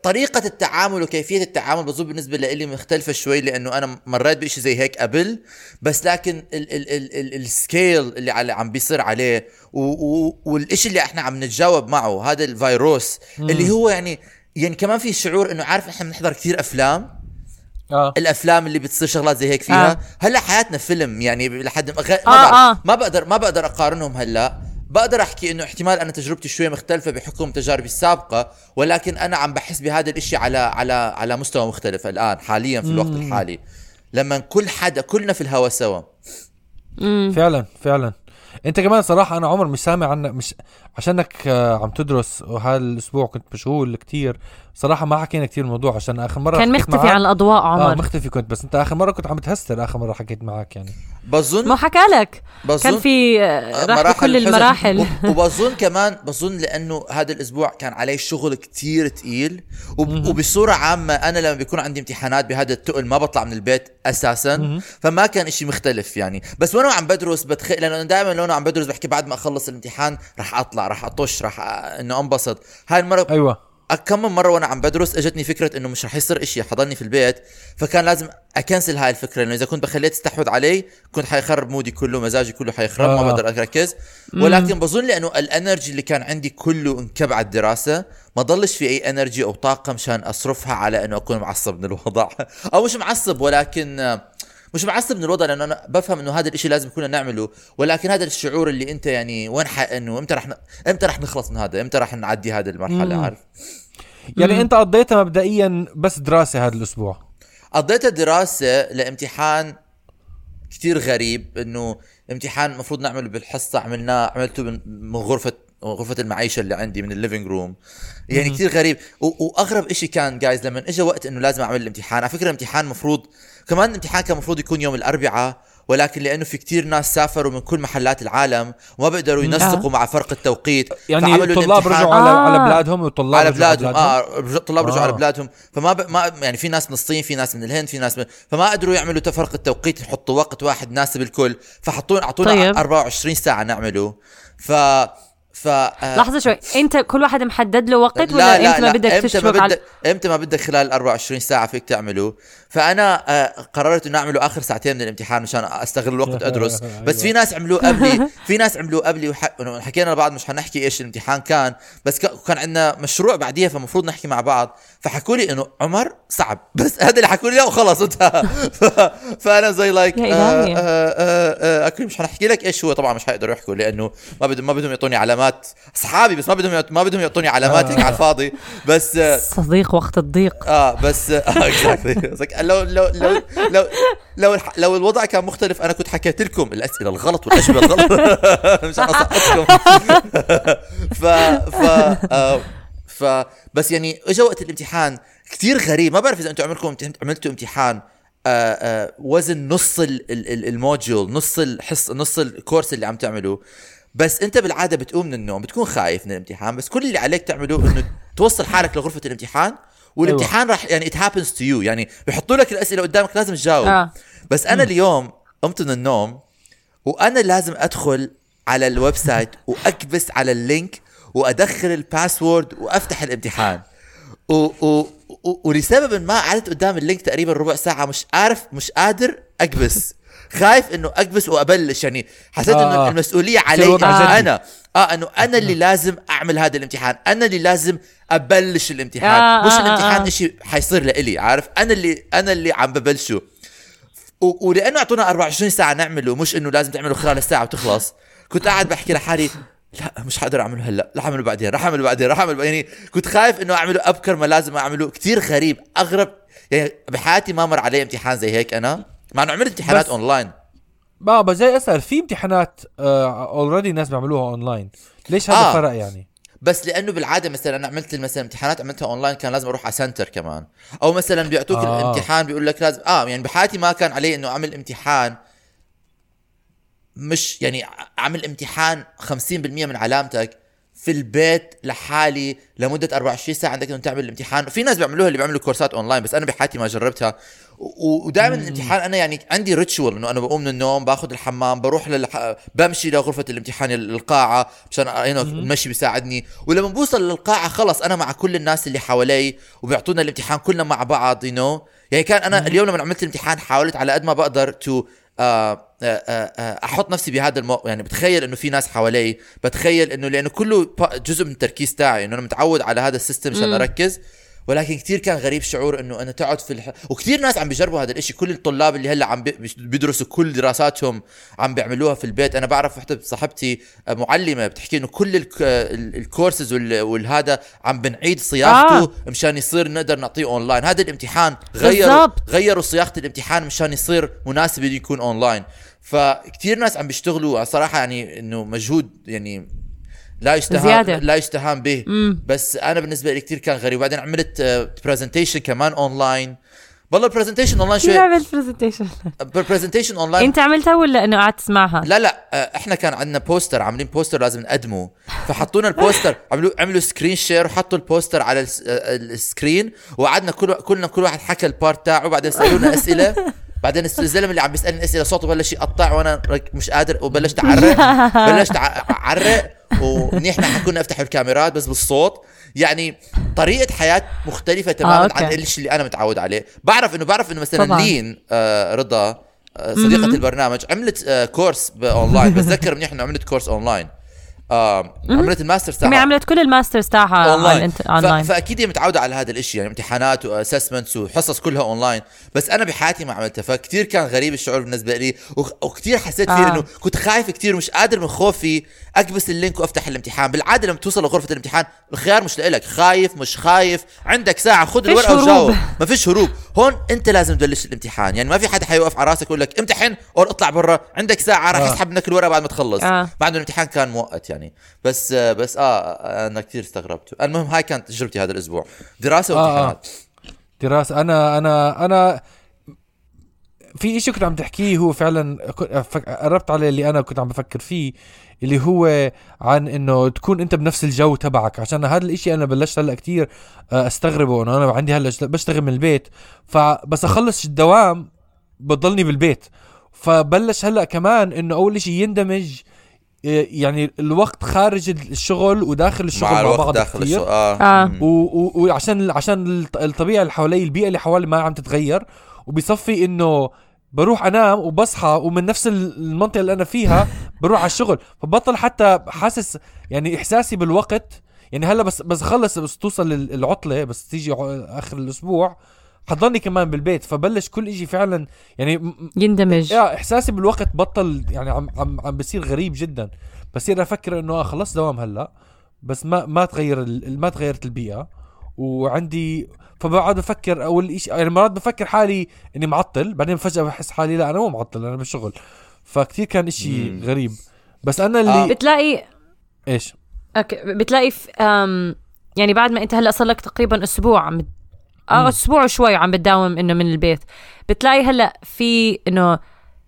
طريقة التعامل وكيفية التعامل بظن بالنسبة لي مختلفة شوي لأنه أنا مريت بشيء زي هيك قبل بس لكن ال ال ال ال السكيل اللي على عم بيصير عليه والشيء اللي إحنا عم نتجاوب معه هذا الفيروس اللي هو يعني يعني كمان في شعور إنه عارف إحنا بنحضر كثير أفلام آه الأفلام اللي بتصير شغلات زي هيك فيها آه. آه. هلأ حياتنا فيلم يعني لحد ما, غ... ما, آه،. آه. ما بقدر ما بقدر أقارنهم هلأ بقدر أحكي إنه احتمال أنا تجربتي شوي مختلفة بحكم تجاربي السابقة ولكن أنا عم بحس بهذا الإشي على على على مستوى مختلف الآن حاليا في الوقت الحالي. لما كل حدا كلنا في الهوا سوا. فعلا فعلا. أنت كمان صراحة أنا عمر مش سامع عنك مش عشانك آه، عم تدرس وهذا الأسبوع كنت مشغول كتير. صراحة ما حكينا كتير الموضوع عشان آخر مرة كان مختفي عن الأضواء آه عمر. مختفي كنت بس أنت آخر مرة كنت عم تهستر آخر مرة حكيت معك يعني. بظن ما حكى لك. بظن كان في آه، راح بكل. المراحل. *laughs* وبظن كمان بظن لأنه هذا الأسبوع كان علي شغل كتير تقيل. وب- وبصورة عامة أنا لما بيكون عندي امتحانات بهذا التقل ما بطلع من البيت أساسا. فما كان إشي مختلف يعني. بس وأنا عم بدرس بتخيل لأنه دائما لو أنا عم بدرس بحكي بعد ما أخلص الامتحان رح أطلع رح أطش رح أ- إنه أنبسط. هاي المرة أيوه. كم من مرة وأنا عم بدرس إجتني فكرة إنه مش رح يصير إشي حضرني في البيت فكان لازم أ cancel هاي الفكرة لأنه إذا كنت بخليها تستحوذ علي كنت حيخرب mood ي كله مزاجي كله حيخرب ما آه. بقدر أركز. ولكن بظن لأنه ال energy اللي كان عندي كله انكب على الدراسة ما ضلش في أي energy أو طاقة مشان أصرفها على إنه أكون معصب من الوضع. *laughs* أو مش معصب ولكن مش معصب من الوضع لأنه أنا بفهم إنه هذا الإشي لازم كنا نعمله. ولكن هذا الشعور اللي أنت يعني وين ح... إنه إمتى رح ن... إمتى رح نخلص من هذا؟ إمتى رح نعدي هذه المرحلة؟ عارف؟ يعني أنت قضيتها مبدئيا بس دراسة هذا الأسبوع. قضيت دراسة لامتحان كتير غريب إنه امتحان المفروض نعمله بالحصة عملناه عملته من من غرفة غرفة المعيشة اللي عندي من ال living room يعني كتير غريب. وأغرب إشي كان جايز لما اجى وقت إنه لازم أعمل الامتحان على فكرة الامتحان مفروض كمان الامتحان كان مفروض يكون يوم الأربعاء ولكن لأنه في كتير ناس سافروا من كل محلات العالم وما بيقدروا ينسقوا مع فرق التوقيت يعني فعملوا الطلاب رجعوا على آه. على بلادهم والطلاب على بلادهم آه رج- طلاب رجعوا آه. على بلادهم. فما ب... ما يعني في ناس من الصين في ناس من الهند في ناس من... فما قدروا يعملوا تفرق التوقيت يحطوا وقت واحد ناسب الكل فحطونا أعطونا طيب. طيب. 24 ساعة نعمله. ف ف آه، لحظة شوي. أنت كل واحد محدد له وقت لا ولا لا إمتى ما لا. بدك إمتى ما تشبك على بدك إمتى ما بدك خلال 24 ساعة فيك تعمله. فأنا آه، قررت إنه أعمله آخر ساعتين من الامتحان مشان أستغل الوقت *laughs* ادرس بس في ناس عملوه قبلي *laughs* في ناس عملوه قبلي وح... إنه حكينا لبعض مش حنحكي إيش الامتحان كان بس. كان عندنا مشروع بعديها فمفروض نحكي مع بعض. فحكوا لي إنه عمر صعب. *laughs* بس هذا اللي حكوا لي إياه وخلص انتهى. ف... فأنا زي like آه إلهي. آه أكيد مش حنحكي لك إيش هو طبعا مش حيقدروا يحكوا لأنه ما بدهم ما بدهم يعطوني علامات. أصحابي بس ما بدهم ما بدهم يعطوني علامات على الفاضي. بس صديق وقت الضيق. آه بس آه exactly لو لو لو لو لو لو الوضع كان مختلف أنا كنت حكيت لكم الأسئلة الغلط والأجوبة الغلط. *laughs* مش اسقطكم *laughs* ف ف آه ف بس يعني اجى وقت الامتحان كثير غريب. ما بعرف إذا أنتم عمركم امت- عملتوا امتحان آه آه وزن نص ال- ال- ال- ال module نص الحص نص ال course اللي عم تعمله بس أنت بالعادة بتقوم من النوم بتكون خايف من الامتحان بس كل اللي عليك تعمله إنه توصل حالك لغرفة الامتحان والامتحان راح يعني it happens to you يعني بيحطوا لك الأسئلة قدامك لازم تجاوب. آه. بس أنا اليوم قمت من النوم وأنا لازم أدخل على ال website وأكبس على ال link وأدخل ال password وأفتح الامتحان. و و و ولسبب ما قعدت قدام ال link تقريبا ربع ساعة مش عارف مش قادر أكبس. خايف إنه أكبس وأبلش. يعني حسيت إنه آه. المسؤولية يصير علي آه. أنا. آه إنه أنا اللي لازم أعمل هذا الامتحان. أنا اللي لازم أبلش الامتحان. آه، مش آه، الامتحان آه. إشي حيصير لإلي عارف؟ أنا اللي أنا اللي عم ببلشه. و- ولأنه أعطونا 24 ساعة نعمله مش إنه لازم تعمله خلال الساعة وتخلص. كنت قاعد بحكي لحالي لا مش حقدر أعمله هلأ. رح أعمله بعدين رح أعمله بعدين رح أعمله بعدين. يعني كنت خايف إنه أعمله أبكر ما لازم أعمله. كتير غريب أغرب يعني بحياتي ما مر علي امتحان زي هيك أنا. مع إنه عملت امتحانات اونلاين بابا جاي أسأل في امتحانات already ناس بيعملوها اونلاين ليش هذا آه. فرق يعني بس لأنه بالعادة مثلا أنا عملت مثلا امتحانات عملتها اونلاين كان لازم أروح على center كمان أو مثلا بيعطوك آه. آه. الامتحان بيقول لك لازم آه يعني بحياتي ما كان علي إنه أعمل امتحان مش يعني أعمل امتحان 50% من علامتك في البيت لحالي لمدة 24 ساعة عندك إنه تعمل الامتحان. في ناس بيعملوها اللي بيعملوا كورسات اونلاين بس أنا بحياتي ما جربتها. ودائما الامتحان أنا يعني عندي ritual إنه أنا بقوم من النوم باخذ الحمام بروح للح... بمشي لغرفة الامتحان القاعة مشان هنا المشي بيساعدني. ولما بوصل للقاعة خلص أنا مع كل الناس اللي حوالي وبيعطونا الامتحان كلنا مع بعض you you know? يعني كان أنا اليوم لما عملت الامتحان حاولت على قد ما بقدر to أحط نفسي بهذا الموقف يعني بتخيل إنه في ناس حوالي بتخيل إنه لأنه كله جزء من التركيز تاعي إنه أنا متعود على هذا ال system عشان أركز. ولكن كثير كان غريب شعور إنه أنا تقعد في الح... وكثير ناس عم بيجربوا هذا الإشي. كل الطلاب اللي هلأ عم بي- بيدرسوا كل دراساتهم عم بيعملوها في البيت. أنا بعرف وحدة صاحبتي آه، معلمة بتحكي إنه كل الك... ال- الكورسز وال... والهذا عم بنعيد صياغته آه. مشان يصير نقدر نعطيه اونلاين هذا الامتحان غيروا بالضبط. غيروا صياغة الامتحان مشان يصير مناسب يكون اونلاين فكتير ناس عم بيشتغلوا. صراحة يعني إنه مجهود يعني لا يستهان زيادة. لا يستهان به. مم. بس أنا بالنسبة لي كتير كان غريب. وبعدين عملت presentation كمان اونلاين والله ال presentation online كيف شوي عملت presentation presentation online أنت عملتها ولا إنه قعدت تسمعها؟ لا لا آه، إحنا كان عندنا poster عاملين poster لازم نقدمه. فحطونا ال poster *laughs* عملوا عملوا screen share وحطوا ال poster على الس- آه، ال screen وقعدنا كل كلنا كل واحد حكى ال part تاعه. بعدين سألونا *laughs* أسئلة. بعدين الزلمة اللي عم بيسألني أسئلة صوته بلش يقطع وأنا مش قادر. وبلشت أعرق. *laughs* بلشت أعرق. ومنيح نحن كنا افتحوا الكاميرات بس بالصوت. يعني طريقة حياة مختلفة تماما okay. عن الشيء اللي أنا متعود عليه. بعرف انه بعرف إنه مثلا طبعاً. لين آه رضا آه، صديقة البرنامج عملت آه course online *laughs* بتذكر منيح انه عملت course online آه عملت الماستر هي تاعها. عملت كل ال masters تاعها online. online فأكيد هي متعودة على هذا الإشي يعني امتحانات و assessments وحصص كلها اونلاين بس أنا بحياتي ما عملتها فكتير كان غريب الشعور بالنسبة لي وكتير حسيت فيه آه. إنه كنت خايف كتير مش قادر من خوفي. أكبس اللينك وأفتح الامتحان. بالعادة لما توصل لغرفة الامتحان الخيار مش لإلك. خايف مش خايف. عندك ساعة خذ الورقة. وجاوب. ما فيش هروب. هون أنت لازم تبلش الامتحان. يعني ما في حدا حيوقف على راسك يقول لك امتحن أو اطلع برا. عندك ساعة راح آه. يسحب منك الورقة بعد ما تخلص. آه. انه الامتحان كان مؤقت يعني. بس آه، بس آه أنا كثير استغربت. المهم هاي كانت تجربتي هذا الأسبوع. دراسة آه، آه. وامتحانات. دراسة. أنا أنا أنا في إشي كنت عم تحكيه هو فعلا قربت على اللي أنا كنت عم بفكر فيه. اللي هو عن إنه تكون أنت بنفس الجو تبعك. عشان هذا الإشي أنا بلشت هلأ كتير آه، أستغربه إنه أنا عندي هلأ بشتغل من البيت. فبس أخلص الدوام بضلني بالبيت. فبلش هلأ كمان إنه أول إشي يندمج إيه، يعني الوقت خارج الشغل وداخل الشغل مع مع, الوقت بعض داخل كتير. الشغل آه, آه. و- وعشان عشان الط- الطبيعة اللي حوالي البيئة اللي حوالي ما عم تتغير. وبصفي إنه بروح انام وبصحى ومن نفس ال- المنطقة اللي أنا فيها *laughs* بروح على الشغل. فبطل حتى حاسس يعني إحساسي بالوقت. يعني هلأ بس بس خلص بس توصل ال- العطلة بس تيجي آخر الأسبوع حضلني كمان بالبيت. فبلش كل إشي فعلا يعني يندمج. يا إحساسي بالوقت بطل يعني عم عم عم بصير غريب جدا. بصير أفكر إنه آه خلص دوام هلأ بس ما ما تغير ما تغيرت البيئة. وعندي فبقعد بفكر أول شيء يعني مرات بفكر حالي إني معطل بعدين فجأة بحس حالي لا أنا مو معطل أنا بالشغل فكتير كان إشي مم. غريب بس أنا اللي آه. بتلاقي إيش أوكي بتلاقي في أم يعني بعد ما أنت هلأ صار لك تقريبا أسبوع عم آه. أسبوع وشوي عم بتداوم إنه من البيت بتلاقي هلأ في إنه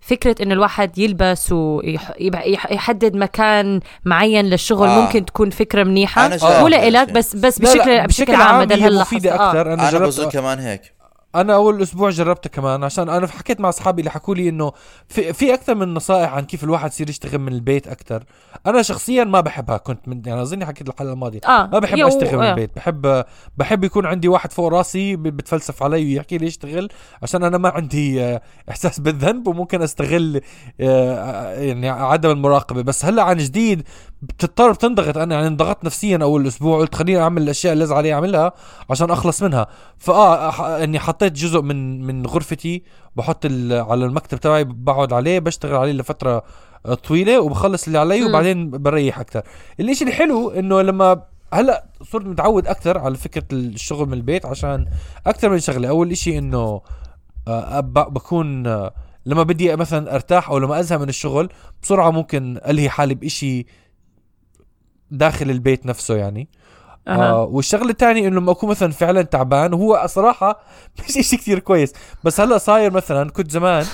فكرة انه الواحد يلبس ويحدد مكان معين للشغل آه. آه. ممكن تكون فكرة منيحة أنا مو. لإلك بس بس بشكل لا بشكل عام بدل هلا مفيدة آه. أكثر أنا, أنا جربت بظن كمان هيك أنا أول أسبوع جربتها كمان عشان أنا حكيت مع أصحابي اللي حكوا لي إنه في, في أكثر من نصائح عن كيف الواحد يصير يشتغل من البيت أكثر. أنا شخصيا ما بحبها كنت من يعني اظني حكيت الحلقة الماضية. آه ما بحب يو- أشتغل من آه. البيت. بحب بحب يكون عندي واحد فوق راسي بتفلسف علي ويحكي لي اشتغل عشان أنا ما عندي آه، إحساس بالذنب وممكن أستغل آه، يعني عدم المراقبة. بس هلأ عن جديد بتضطر بتنضغط أنا يعني انضغطت نفسيا أول أسبوع قلت خليني أعمل الأشياء اللي لازم علي أعملها عشان أخلص منها. فآه إني حطيت جزء من من غرفتي بحط ال- على المكتب تبعي بقعد عليه بشتغل عليه لفترة آه، طويلة وبخلص اللي علي. وبعدين بريح أكثر الإشي الحلو إنه لما هلأ صرت متعود أكثر على فكرة الشغل من البيت عشان أكثر من شغلة. أول إشي إنه آه، بكون آه، لما بدي مثلا أرتاح أو لما أزهق من الشغل بسرعة ممكن ألهي حالي بإشي داخل البيت نفسه يعني. آه أها. والشغلة الثانية إنه لما أكون مثلا فعلا تعبان وهو صراحة مش إشي كتير كويس. بس هلأ صاير مثلا كنت زمان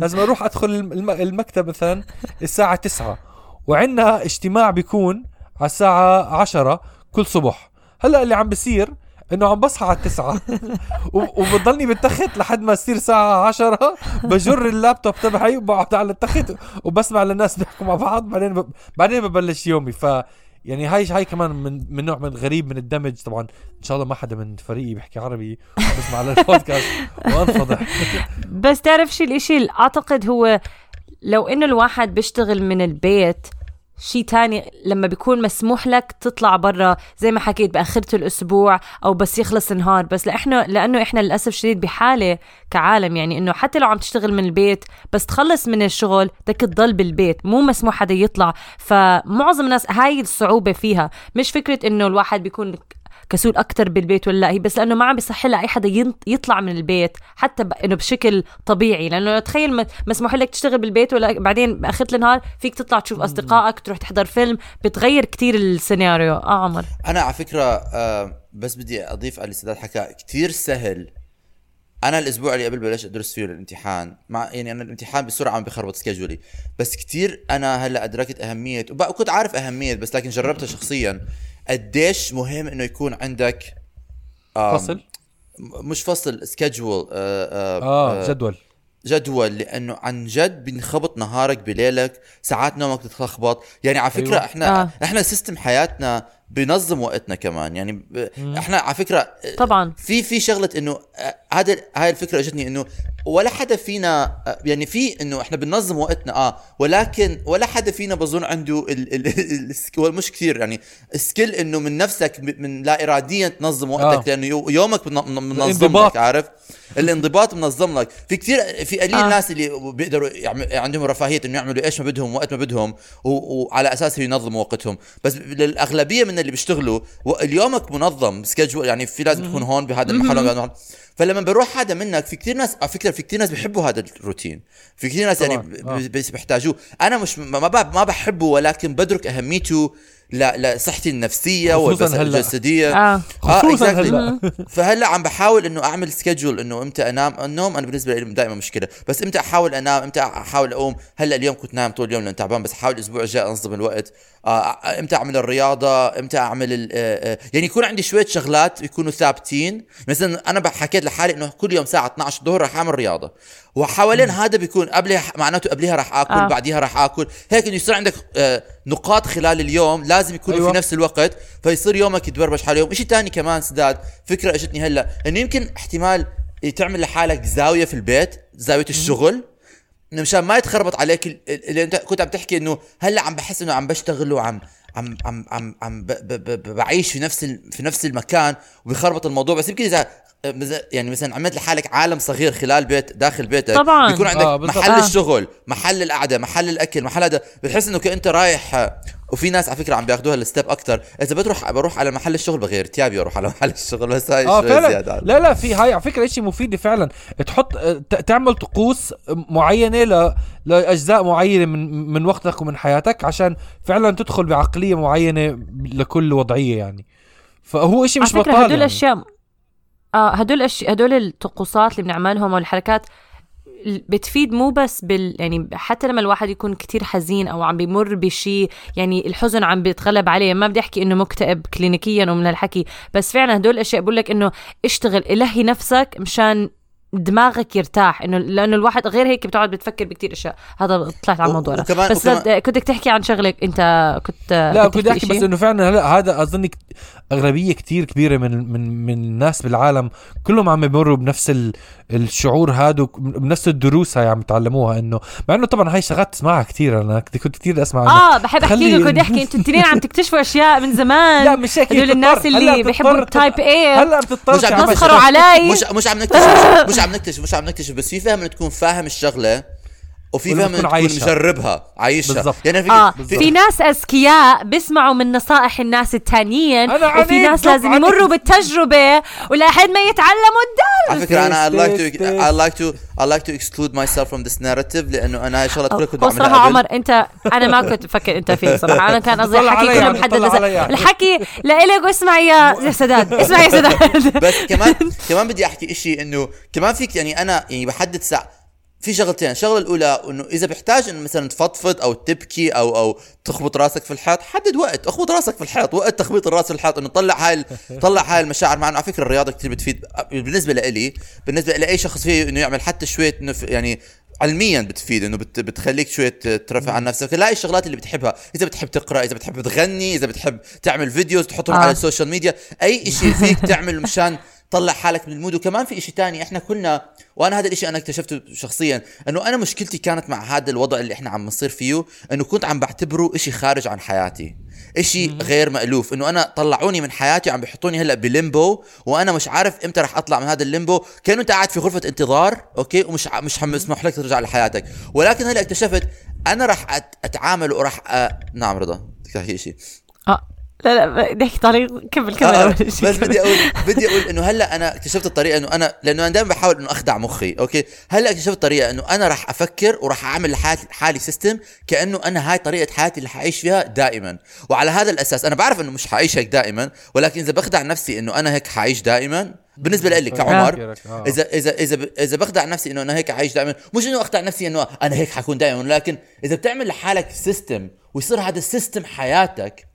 لازم أروح أدخل الم- المكتب مثلا الساعة 9 وعندنا اجتماع بيكون على الساعة 10 كل صبح. هلأ اللي عم بصير إنه عم بصحى على التسعة *laughs* وبضلني بالتخت لحد ما تصير ساعة عشرة بجر اللابتوب تبعي وبقعد على التخت وبسمع للناس بيحكوا مع بعض بعدين ب... بعدين ببلش يومي. ف يعني هاي هاي كمان من من نوع من غريب من الدمج. طبعا إن شاء الله ما حدا من فريقي بيحكي عربي وبسمع على البودكاست. *laughs* وانفضح بس تعرف شي الإشي اللي أعتقد هو لو إنه الواحد بيشتغل من البيت شيء تاني لما بيكون مسموح لك تطلع برا زي ما حكيت بآخرة الأسبوع أو بس يخلص النهار. بس لإحنا لأنه إحنا للأسف شديد بحالة كعالم يعني إنه حتى لو عم تشتغل من البيت بس تخلص من الشغل بدك تضل بالبيت مو مسموح حدا يطلع. فمعظم الناس هاي الصعوبة فيها. مش فكرة إنه الواحد بيكون كسول أكثر بالبيت ولا لا؟ هي بس لأنه ما عم بيصح لها أي حدا يطلع من البيت حتى ب... إنه بشكل طبيعي. لأنه تخيل مسموح لك تشتغل بالبيت ولا بعدين باخره النهار فيك تطلع تشوف أصدقائك تروح تحضر فيلم بتغير كتير السيناريو. آه عمر. أنا على فكرة آه بس بدي أضيف على اللي سداد حكى. كثير سهل. أنا الأسبوع اللي قبل بلشت أدرس فيه الامتحان مع يعني أنا الامتحان بسرعة عم بخربط schedule ي بس كثير أنا هلأ أدركت أهمية. وبقى كنت عارف أهمية بس لكن جربتها شخصيا. قديش مهم إنه يكون عندك فصل مش فصل schedule آه, آه جدول جدول لأنه عن جد بينخبط نهارك بليلك ساعات نومك بتتلخبط يعني على فكرة أيوة. إحنا آه. إحنا system حياتنا بينظم وقتنا كمان يعني ب... إحنا على فكرة طبعا في في شغلة إنه آه، هذا هاي الفكرة اجتني إنه ولا حدا فينا آه، يعني في إنه إحنا بننظم وقتنا آه ولكن ولا حدا فينا بظن عنده ال ال ال هو مش كثير يعني ال skill إنه من نفسك من لا اراديا تنظم وقتك آه. لأنه يو- يومك من- من- منظم. لك عارف الانضباط منظم لك في كثير في قليل آه. ناس اللي بيقدروا يعمل عندهم رفاهية إنه يعملوا إيش ما بدهم وقت ما بدهم و- وعلى اساسه ينظموا وقتهم بس للأغلبية من اللي بيشتغلوا اليومك منظم سكجول يعني في لازم تكون هون بهذا المحل وبهذا فلما بروح هذا منك في كثير ناس على فكرة في كثير ناس بيحبوا هذا الروتين في كثير ناس يعني طبعاً. بس بيحتاجوه. أنا مش ما ما بحبه ولكن بدرك أهميته. ل- لصحتي النفسية خصوصاً والبس- هلأ. الجسدية. آه خصوصا exactly. هلأ. فهلأ عم بحاول إنه أعمل سكجول إنه إمتى أنام. النوم أنا بالنسبة لي دائما مشكلة. بس إمتى أحاول أنام إمتى أحاول أقوم. هلأ اليوم كنت نايم طول اليوم لأن تعبان بس احاول الأسبوع الجاي أنظم الوقت. آه إمتى أعمل الرياضة إمتى أعمل ال- آه آه يعني يكون عندي شوية شغلات يكونوا ثابتين. مثلا أنا حكيت لحالي إنه كل يوم ساعه 12 الظهر رح أعمل رياضة. وحوالين هذا بيكون قبلها معناته قبلها راح آكل آه. بعديها راح آكل. هيك إنه يصير عندك آه نقاط خلال اليوم لازم يكونوا أيوة. في نفس الوقت فيصير يومك يتبربش حال يوم شيء تاني كمان سداد فكرة إجتني هلأ إنه يمكن احتمال تعمل لحالك زاوية في البيت زاوية الشغل إنه مشان ما يتخربط عليك ال- ال- اللي أنت كنت عم تحكي إنه هلأ عم بحس إنه عم بشتغل وعم عم عم عم عم بعيش في نفس في نفس المكان وبيخربط الموضوع. بس يمكن إذا يعني مثلا عملت لحالك عالم صغير خلال بيت داخل بيتك طبعاً. بيكون عندك آه،. محل آه. الشغل محل القعدة محل الأكل محل هذا بتحس إنه كأنت رايح آه، وفي ناس على فكرة عم بياخذوها الستيب أكثر إذا بتروح بروح على محل الشغل بغير تيابي وأروح على *laughs* محل الشغل بس هاي شوي فعلا زيادة لا لا في هاي على فكرة شيء مفيد فعلا تحط ت- تعمل طقوس معينة ل لأجزاء معينة من من وقتك ومن حياتك عشان فعلا تدخل بعقلية معينة لكل وضعية يعني فهو شيء مش على فكرة بطال هدول يعني. أشياء آه هدول أش... هدول الطقوسات اللي بنعملهم والحركات ال- بتفيد مو بس بال يعني حتى لما الواحد يكون كتير حزين أو عم بيمر بشيء يعني الحزن عم بيتغلب عليه. ما بدي أحكي إنه مكتئب كلينيكيا ومن الحكي بس فعلا هدول الأشياء بقول لك إنه اشتغل الهي نفسك مشان دماغك يرتاح. إنه لأنه الواحد غير هيك بتقعد بتفكر بكتير أشياء. هذا طلعت على الموضوع بس وكمان- كنت بدك تحكي عن شغلك. أنت كنت لا كنت كنت أحكي بس؟ إنه فعلا هلا هذا أظن أغلبية كتير كبيرة من من من الناس بالعالم كلهم عم يمروا بنفس ال- الشعور هذا بنفس الدروس هاي عم يتعلموها إنه مع إنه طبعا هاي شغلات تسمعها كثير أنا كنت كنت كثير أسمع آه بحب أحكي لكم كنت أحكي أنتوا الاثنين عم تكتشفوا أشياء من زمان لا مش هيك هي هدول الناس. اللي بيحبوا تبقى- إيه هلا بتضطر مش عم مسخروا شغلات. علي مش مش عم نكتشف مش عم نكتشف مش عم نكتشف بس في فهم إنه تكون فاهم الشغلة وفي فهم تكون عايشها. مجربها عايشها بالضبط. يعني في آه في- في ناس أذكياء بيسمعوا من نصائح الناس التانيين وفي ناس لازم. يمروا بالتجربة ولحد ما يتعلموا الدرس على فكرة أنا I like to تيست، I like to I like to exclude myself from this narrative لأنه أنا هاي الشغلات كلها كنت بعملها قبل. عمر انت أنا ما كنت بفكر أنت فيه صراحة أنا كان قصدي الحكي كله محدد. الحكي لإلك واسمع يا يا سداد *laughs* اسمع يا سداد بس كمان كمان بدي أحكي إشي إنه كمان فيك يعني أنا يعني بحدد ساعة في شغلتين. الشغلة الأولى إنه إذا بحتاج إنه مثلا تفضفض أو تبكي أو أو تخبط راسك في الحيط حدد وقت أخبط راسك في الحيط وقت تخبيط الراس في الحيط إنه طلع هاي ال- *laughs* طلع هاي المشاعر معنا. على فكرة الرياضة كثير بتفيد بالنسبة لإلي بالنسبة لأي شخص فيه إنه يعمل حتى شوية إنه يعني علميا بتفيد إنه بت بتخليك شوية ترفع عن نفسك. لا الشغلات اللي بتحبها إذا بتحب تقرأ إذا بتحب تغني إذا بتحب تعمل videos تحطهم آه. على ال social media أي شيء فيك تعمل مشان *laughs* طلع حالك من ال mood. وكمان في إشي تاني إحنا كنا وأنا هذا الإشي أنا اكتشفته شخصيا إنه أنا مشكلتي كانت مع هذا الوضع اللي إحنا عم نصير فيه إنه كنت عم بعتبره إشي خارج عن حياتي. إشي غير مألوف إنه أنا طلعوني من حياتي وعم بيحطوني هلأ ب limbo وأنا مش عارف إمتى رح أطلع من هذا ال limbo. كأنه أنت قاعد في غرفة انتظار okay؟ ومش ع- مش عم يسمح لك ترجع لحياتك. ولكن هلأ اكتشفت أنا رح أت- أتعامل وراح أ... نعم رضا بدك تحكي شيء آه. لا لا بدي أحكي طريق كمل كمل آه *laughs* أول بس. بدي أقول بدي أقول إنه هلأ أنا اكتشفت الطريقة إنه أنا لأنه أنا دائما بحاول إنه أخدع مخي okay هلأ اكتشفت الطريقة إنه أنا راح أفكر وراح أعمل لحالي حالي system كأنه أنا هاي طريقة حياتي اللي حعيش فيها دائما وعلى هذا الأساس أنا بعرف إنه مش حعيش هيك دائما ولكن إذا بخدع نفسي إنه أنا هيك حعيش دائما بالنسبة لي كعمر آه. اذا اذا إذا إذا بخدع نفسي إنه أنا هيك عايش دائما مش إنه أخدع نفسي إنه أنا هيك حكون دائما لكن إذا بتعمل لحالك system ويصير هذا ال system حياتك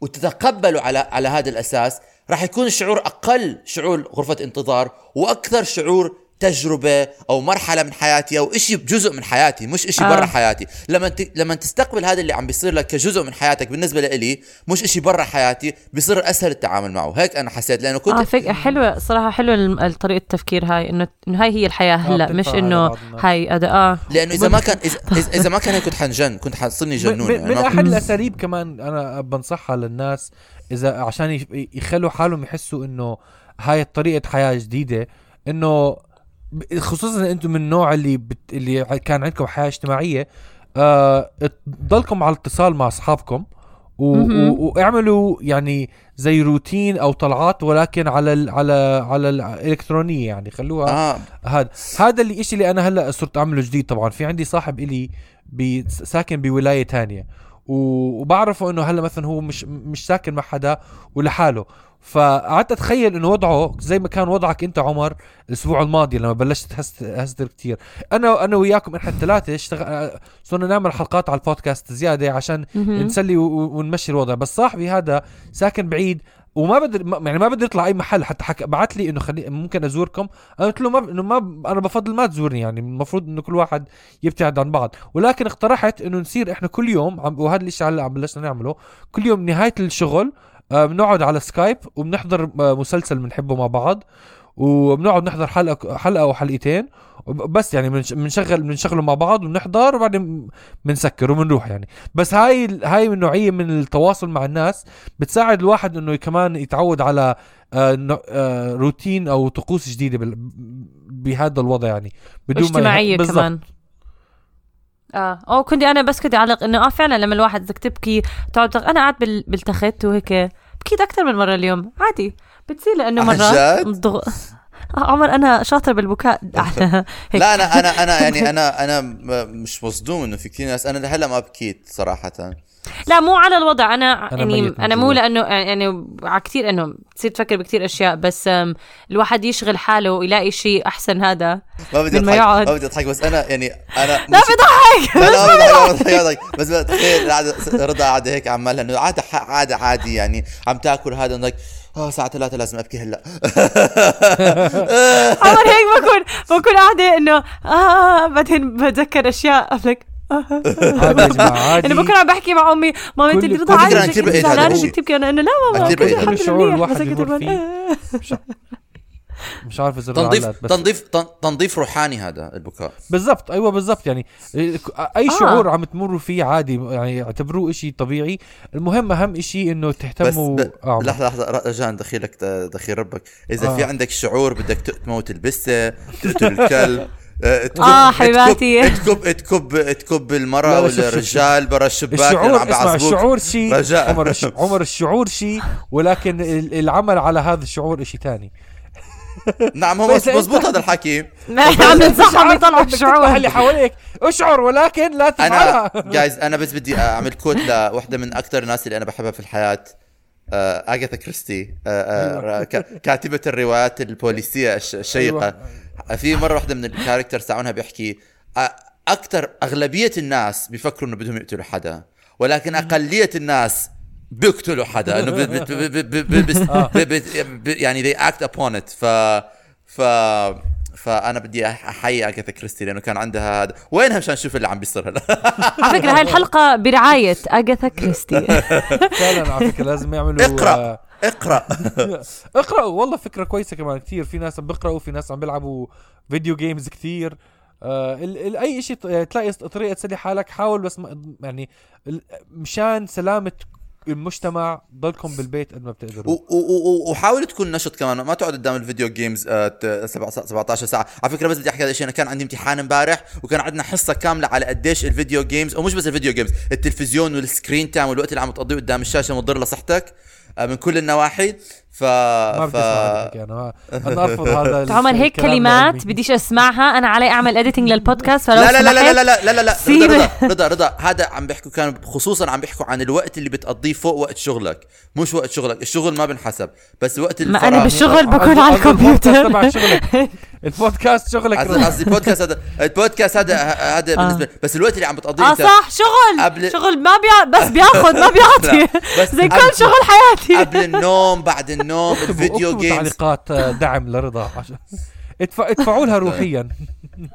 وتتقبله على على هذا الأساس راح يكون الشعور أقل شعور غرفة انتظار وأكثر شعور تجربة أو مرحلة من حياتي أو شيء جزء من حياتي مش شيء آه. برا حياتي لما ت... لما تستقبل هذا اللي عم بيصير لك كجزء من حياتك بالنسبة لإلي مش شيء برا حياتي بيصير أسهل التعامل معه هيك أنا حسيت لأنه كنت آه فك... حلوة صراحة حلوة الم- طريقة التفكير هاي إنه إنه هاي هي الحياة هلا مش بتنفع إنه. هاي أدا آه لأنه إذا ما كان إذا, إذا- *laughs* إذا ما كان هيك كنت حنجن كنت حصلني جنون من, يعني من ما- احد الأساليب كمان أنا بنصحها للناس إذا عشان يخلوا حالهم يحسوا إنه هاي طريقة حياة جديدة إنه خصوصا أنتم من النوع اللي بت اللي كان عندكم حياة اجتماعية آه تضلكم على اتصال مع أصحابكم و-. و- واعملوا يعني زي روتين أو طلعات ولكن على ال على على الإلكترونية يعني. خلوها آه. هذا. هذا اللي إشي اللي أنا هلأ صرت أعمله جديد. طبعا في عندي صاحب إلي بي ساكن بولاية تانية و- وبعرفه إنه هلأ مثلا هو مش مش ساكن مع حدا ولحاله. فقعدت أتخيل إنه وضعه زي ما كان وضعك أنت عمر الأسبوع الماضي لما بلشت هست- هستر كتير أنا أنا وياكم إحنا الثلاثة اشتغل صرنا نعمل حلقات على البودكاست زيادة عشان. نسلي ونمشي الوضع بس صاحبي هذا ساكن بعيد وما ما- يعني ما بدي اطلع أي محل حتى حك... بعت لي إنه خلي ممكن أزوركم أنا قلت له ما. إنه ما. أنا بفضل ما تزورني يعني المفروض إنه كل واحد يبتعد عن بعض ولكن اقترحت إنه نصير إحنا كل يوم عم... وهذا الشيء هلأ عم بلشنا نعمله كل يوم نهاية الشغل آه، بنقعد على سكايب وبنحضر آه، مسلسل بنحبه مع بعض وبنقعد نحضر حلقة حلقة أو حلقتين بس يعني بنش- بنشغل بنشغله مع بعض وبنحضر وبعدين بنسكر وبنروح يعني بس هاي هاي من نوعية من التواصل مع الناس بتساعد الواحد إنه كمان يتعود على آه آه روتين أو طقوس جديدة بهذا الوضع يعني بدون ما اجتماعية بالضبط. كمان آه. أو كنت أنا بس كنت أعلق إنه آه فعلا لما الواحد بدك تبكي تقعد تق- أنا قاعد بال... بالتخت وهيك بكيت أكثر من مرة اليوم. عادي. بتصير لأنه مرات. آه عمر أنا شاطر بالبكاء. *laughs* لا أنا أنا أنا يعني أنا أنا مش مصدوم إنه في كثير ناس أنا لهلأ ما بكيت صراحة. لا مو على الوضع. أنا, أنا يعني أنا مو. لأنه يعني على كثير إنه تصير تفكر بكثير أشياء بس الواحد يشغل حاله ويلاقي شيء أحسن. هذا ما بدي أضحك. ما بدي أضحك بس أنا يعني أنا *laughs* لا بضحك. لا بضحك بس تخيل قاعدة رضا قاعدة هيك عمالها إنه عادة عادة عادي يعني عم تاكل هذا انك آه الساعة ثلاثة لازم أبكي هلأ. عمر *laughs* هيك بكون بكون قاعدة إنه آه بعدين بتذكر أشياء. افلك *laughs* بكون عم بحكي مع أمي ماما كل- قلت لي كل رضا عادي شكلك زعلانه. بدك تبكي أنا انه لا ماما كل بقيت هذا الحمد الشعور الواحد بس هيك بيمر فيه. آه. مش, عارف إذا تنظيف بس تنظيف تن- تنظيف روحاني هذا البكاء بالضبط أيوه بالضبط يعني أي آه. شعور عم تمروا فيه عادي يعني اعتبروه إشي طبيعي المهم أهم إشي إنه بس تهتموا ب... آه، لحظة لحظة رجاء دخيلك دخيل ربك إذا آه. في عندك شعور بدك تموت البسة تقتل الكلب آه، *laughs* تكب- آه، تكب- حبيباتي. تكب تكب تكب لا، المرأة لا، ولا شوف، شوف، شوف. الرجال برا الشباك الشعور عم اسمع الشعور شيء. عمر. *laughs* عمر الشعور شيء ولكن ال- العمل على هذا الشعور إشي تاني *laughs* نعم هو مزبوط هذا الحكي. ما عم ننصحهم يطلعوا تنبه اللي الشعور حواليك. اشعر ولكن لا تفعلها. *laughs* أنا جايز أنا بس بدي أعمل quote لوحدة من أكثر الناس اللي أنا بحبها في الحياة. آه، آغاثا كريستي. آه، ك- كاتبة الروايات البوليسية الش- الشيقة. في مرة واحدة من ال characters تاعونها بيحكي أكثر أغلبية الناس بيفكروا إنه بدهم يقتلوا حدا ولكن أقلية الناس بيقتلوا حدا إنه ب- ب- ب- ب- ب- بس- *laughs* ب- ب- ب- يعني they act upon it. ف ف فأنا بدي أحيي اغاثا كريستي لأنه كان عندها هذا. وينها مشان نشوف اللي عم بيصير هلا؟ *laughs* على فكرة هاي الحلقة برعاية اغاثا كريستي. *laughs* فعلا على فكرة لازم يعملوا اقرأ. آه، اقرأ *laughs* اقرأوا والله فكرة كويسة كمان كتير. في ناس عم بيقرأوا في ناس عم بيلعبوا video games كتير. آه ال ال أي شيء تلاقي طريقة تسلي حالك حاول بس يعني مشان سلامة المجتمع ضلكم بالبيت قد ما بتقدروا. وحاول تكون نشط كمان. ما تقعد قدام ال video games آه، ت- سبع- 17 ساعة. على فكرة بس بدي أحكي هذا الشيء أنا كان عندي امتحان امبارح وكان عندنا حصة كاملة على قديش ال video games ومش بس ال video games التلفزيون وال screen time والوقت اللي عم تقضيه قدام الشاشة مضر لصحتك. آه، من كل النواحي. ف ما ف بدي الحكي أنا ما- أنا أرفض هذا *laughs* عمر هيك كلمات. بديش أسمعها. أنا علي أعمل اديتنج للبودكاست فلو لا لا لا لا لا لا لا لا رضا رضا رضا رضا هذا عم بيحكوا كانوا خصوصا عم بيحكوا عن الوقت اللي بتقضيه فوق وقت شغلك. مش وقت شغلك الشغل ما بنحسب بس وقت ما الفراغ. أنا بالشغل بكون على الكمبيوتر. تبع شغلك *laughs* البودكاست شغلك قصدي البودكاست هذا البودكاست هذا هذا آه. بالنسبة بس الوقت اللي عم بتقضيه آه صح شغل. قبل- شغل. ما بيا بس بياخذ ما *laughs* بيعطي. زي كل شغل حياتي. قبل النوم بعد النوم *laughs* الفيديو جيمز تعليقات آه، دعم لرضا. عشان *laughs* ادفع ادفعوا لها روحيا.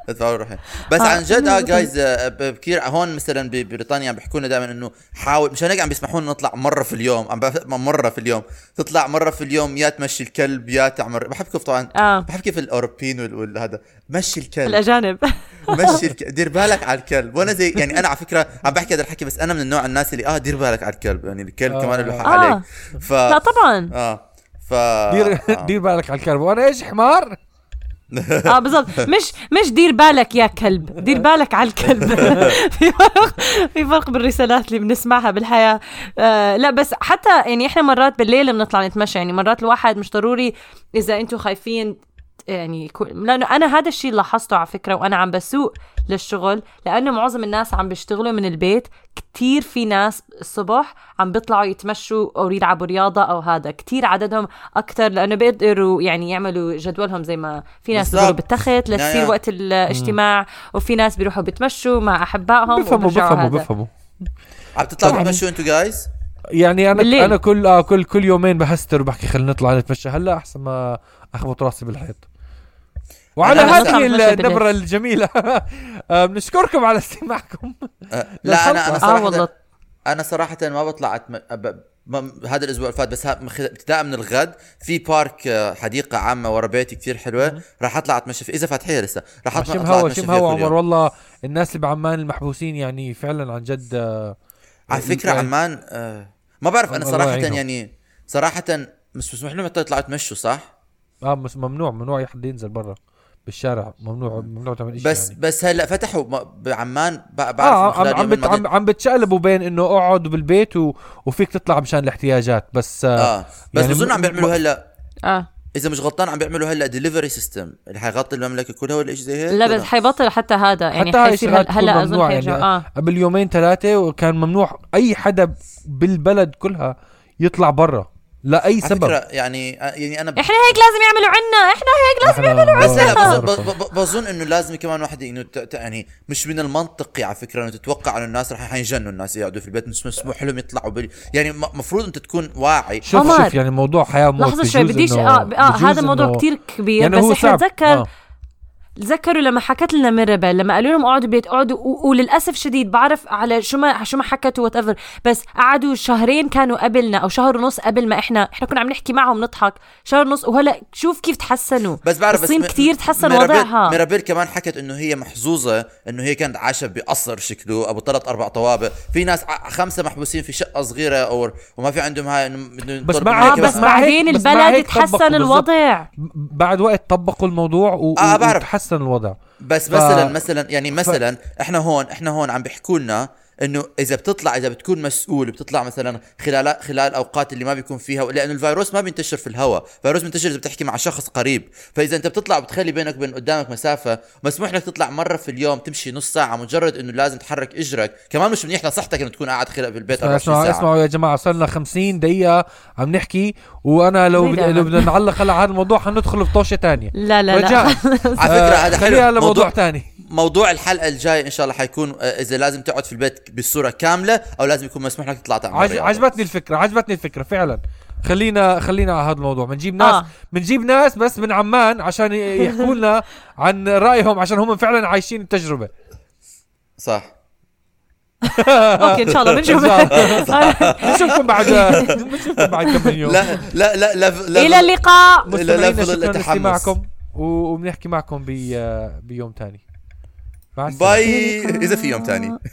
ادفعوا روحي بس آه. عن جد آه جايز بكير هون مثلا ببريطانيا عم بيحكوا لنا دائما إنه حاول مشان هيك عم بيسمحوا لنا نطلع مرة في اليوم عم بف- مرة في اليوم. تطلع مرة في اليوم يا تمشي الكلب يا تعمل بحب كيف طبعا آه. بحب كيف الأوروبيين وال- والهذا. مشي الكلب. الأجانب. *laughs* مشي الك... دير بالك على الكلب. وأنا زي يعني أنا على فكرة عم بحكي هذا الحكي بس أنا من النوع الناس اللي آه دير بالك على الكلب. يعني الكلب آه. كمان له حق آه. عليك. ف لا طبعا. آه. ف دير آه. دير بالك على الكلب. وأنا إيش حمار؟ آه *laughs* بالضبط. مش مش دير بالك يا كلب. دير بالك على الكلب. *laughs* في فرق في فرق بالرسالات اللي بنسمعها بالحياة. آه لا بس حتى يعني إحنا مرات بالليل بنطلع نتمشى. يعني مرات الواحد مش ضروري إذا أنتم خايفين يعني يكون لأنه أنا هذا الشيء لاحظته على فكرة وأنا عم بسوق للشغل لأنه معظم الناس عم بيشتغلوا من البيت كتير في ناس الصبح عم بيطلعوا يتمشوا أو يلعبوا رياضة أو هذا كتير عددهم أكثر لأنه بيقدروا يعني يعملوا جدولهم زي ما في ناس. بيقولوا بالتخت لتصير. وقت الاجتماع وفي ناس بيروحوا بتمشوا مع أحبائهم بفهموا بفهموا. بفهموا عم تطلعوا. تمشوا أنتوا جايز يعني أنا بالليل. أنا كل آه كل كل يومين بهستر وبحكي خلينا نطلع نتمشى هلأ أحسن ما أخبط راسي بالحيط وعلى هذه. النبرة الجميلة. *laughs* آه، بنشكركم على استماعكم. آه، *laughs* لا أنا أنا صراحة والله. أنا صراحة ما بطلع أتم... هذا الأسبوع اللي فات بس ابتداء من الغد في بارك آه، حديقة عامة ورا بيتي كثير حلوة. راح أطلع أتمشى في إذا فاتحية لسه. راح اطلع شم أطلع هوا أتمشى شم فيها هوا عمر. والله الناس اللي بعمان المحبوسين يعني فعلا عن جد آه، على فكرة يعني- عمان آه، ما بعرف أنا صراحة. يعني صراحة مش مسموح لهم يطلعوا يتمشوا صح؟ آه ممنوع ممنوع أي حد ينزل برا. بالشارع ممنوع ممنوع تعمل شيء بس يعني. بس هلأ فتحوا بعمان ب- بعرف آه خلال عم عم, بت عم, عم بتشقلبوا بين إنه اقعد بالبيت و... وفيك تطلع مشان الاحتياجات بس آه آه بس يعني بظن م- عم بيعملوا هلا آه. إذا مش غلطان عم بيعملوا هلأ delivery system اللي حيغطي المملكة كلها ولا شيء زي هيك؟ لا؟ بس حيبطل حتى هذا يعني حتى هاي هلا تكون أظن حيرجع يعني. آه. قبل يومين ثلاثة وكان ممنوع أي حدا بالبلد كلها يطلع برا. لا أي على سبب يعني يعني أنا إحنا هيك لازم يعملوا عنا إحنا هيك لازم يعملوا بس لا بظن, ب- ب- إنه لازم كمان واحد إنه ت- ت- يعني مش من المنطقي على فكرة إنه تتوقع إنه الناس رح حينجنوا الناس يقعدوا في البيت مش مسموح لهم يطلعوا بال... يعني المفروض انت تكون واعي شوف. شوف يعني موضوع حياة وموت لحظة شوي بديش آه, آه هذا موضوع كتير كبير يعني بس إحنا صعب. تذكر آه. تذكروا لما حكت لنا ميرابيل لما قالوا لهم اقعدوا بيت اقعدوا وللأسف شديد بعرف على شو ما شو ما حكتوا whatever بس قعدوا شهرين كانوا قبلنا أو شهر ونص قبل ما إحنا إحنا كنا عم نحكي معهم نضحك شهر ونص وهلأ شوف كيف تحسنوا. بس بعرف الصين م- كثير تحسن ميرابيل- وضعها. ميرابيل كمان حكت إنه هي محظوظة إنه هي كانت عايشة بقصر شكله أبو ثلاث أربع طوابق. في ناس خمسة محبوسين في شقة صغيرة أو وما في عندهم هاي إنه بدهم بس هيك بس بعدين بس البلد تحسن. الوضع. بعد وقت طبقوا الموضوع و... آه، بعرف. وتحسن الوضع بس ف- مثلا مثلا يعني مثلا إحنا هون إحنا هون عم بيحكوا لنا إنه إذا بتطلع إذا بتكون مسؤول بتطلع مثلا خلال خلال الاوقات اللي ما بيكون فيها لأنه الفيروس ما بينتشر في الهواء. الفيروس بينتشر إذا بتحكي مع شخص قريب. فإذا أنت بتطلع وبتخلي بينك وبين قدامك مسافة مسموح لك تطلع مرة في اليوم تمشي نص ساعة مجرد إنه لازم تحرك إجرك. كمان مش منيح لصحتك إنه تكون قاعد خلال في البيت 24 اسمعوا ساعة. اسمعوا يا جماعة صرنا 50 دقيقة عم نحكي وأنا لو. لو بدنا نعلق على هذا الموضوع حندخل في طوشة تانية. لا لا رجاء لا على فكرة هذا خليها حلو. لموضوع موضوع تاني. موضوع الحلقة الجاي إن شاء الله حيكون آه، إذا لازم تقعد في البيت بالصورة كاملة أو لازم يكون مسموح لك تطلع تعمل عج... عجبتني الفكرة عجبتني الفكرة فعلا. خلينا خلينا على هذا الموضوع. بنجيب ناس آه. بنجيب ناس بس من عمان عشان *laughs* يحكوا لنا عن رأيهم عشان هم فعلا عايشين التجربة. صح. *laughs* okay إن شاء الله. بنشوف. *laughs* بنشوفكم بعد بنشوفكم بعد كم يوم. لا لا لا لا, لا. إلى اللقاء. التحمس. لاستماعكم و- وبنحكي معكم بي... بيوم السلامة bye. إذا في يوم تاني *laughs*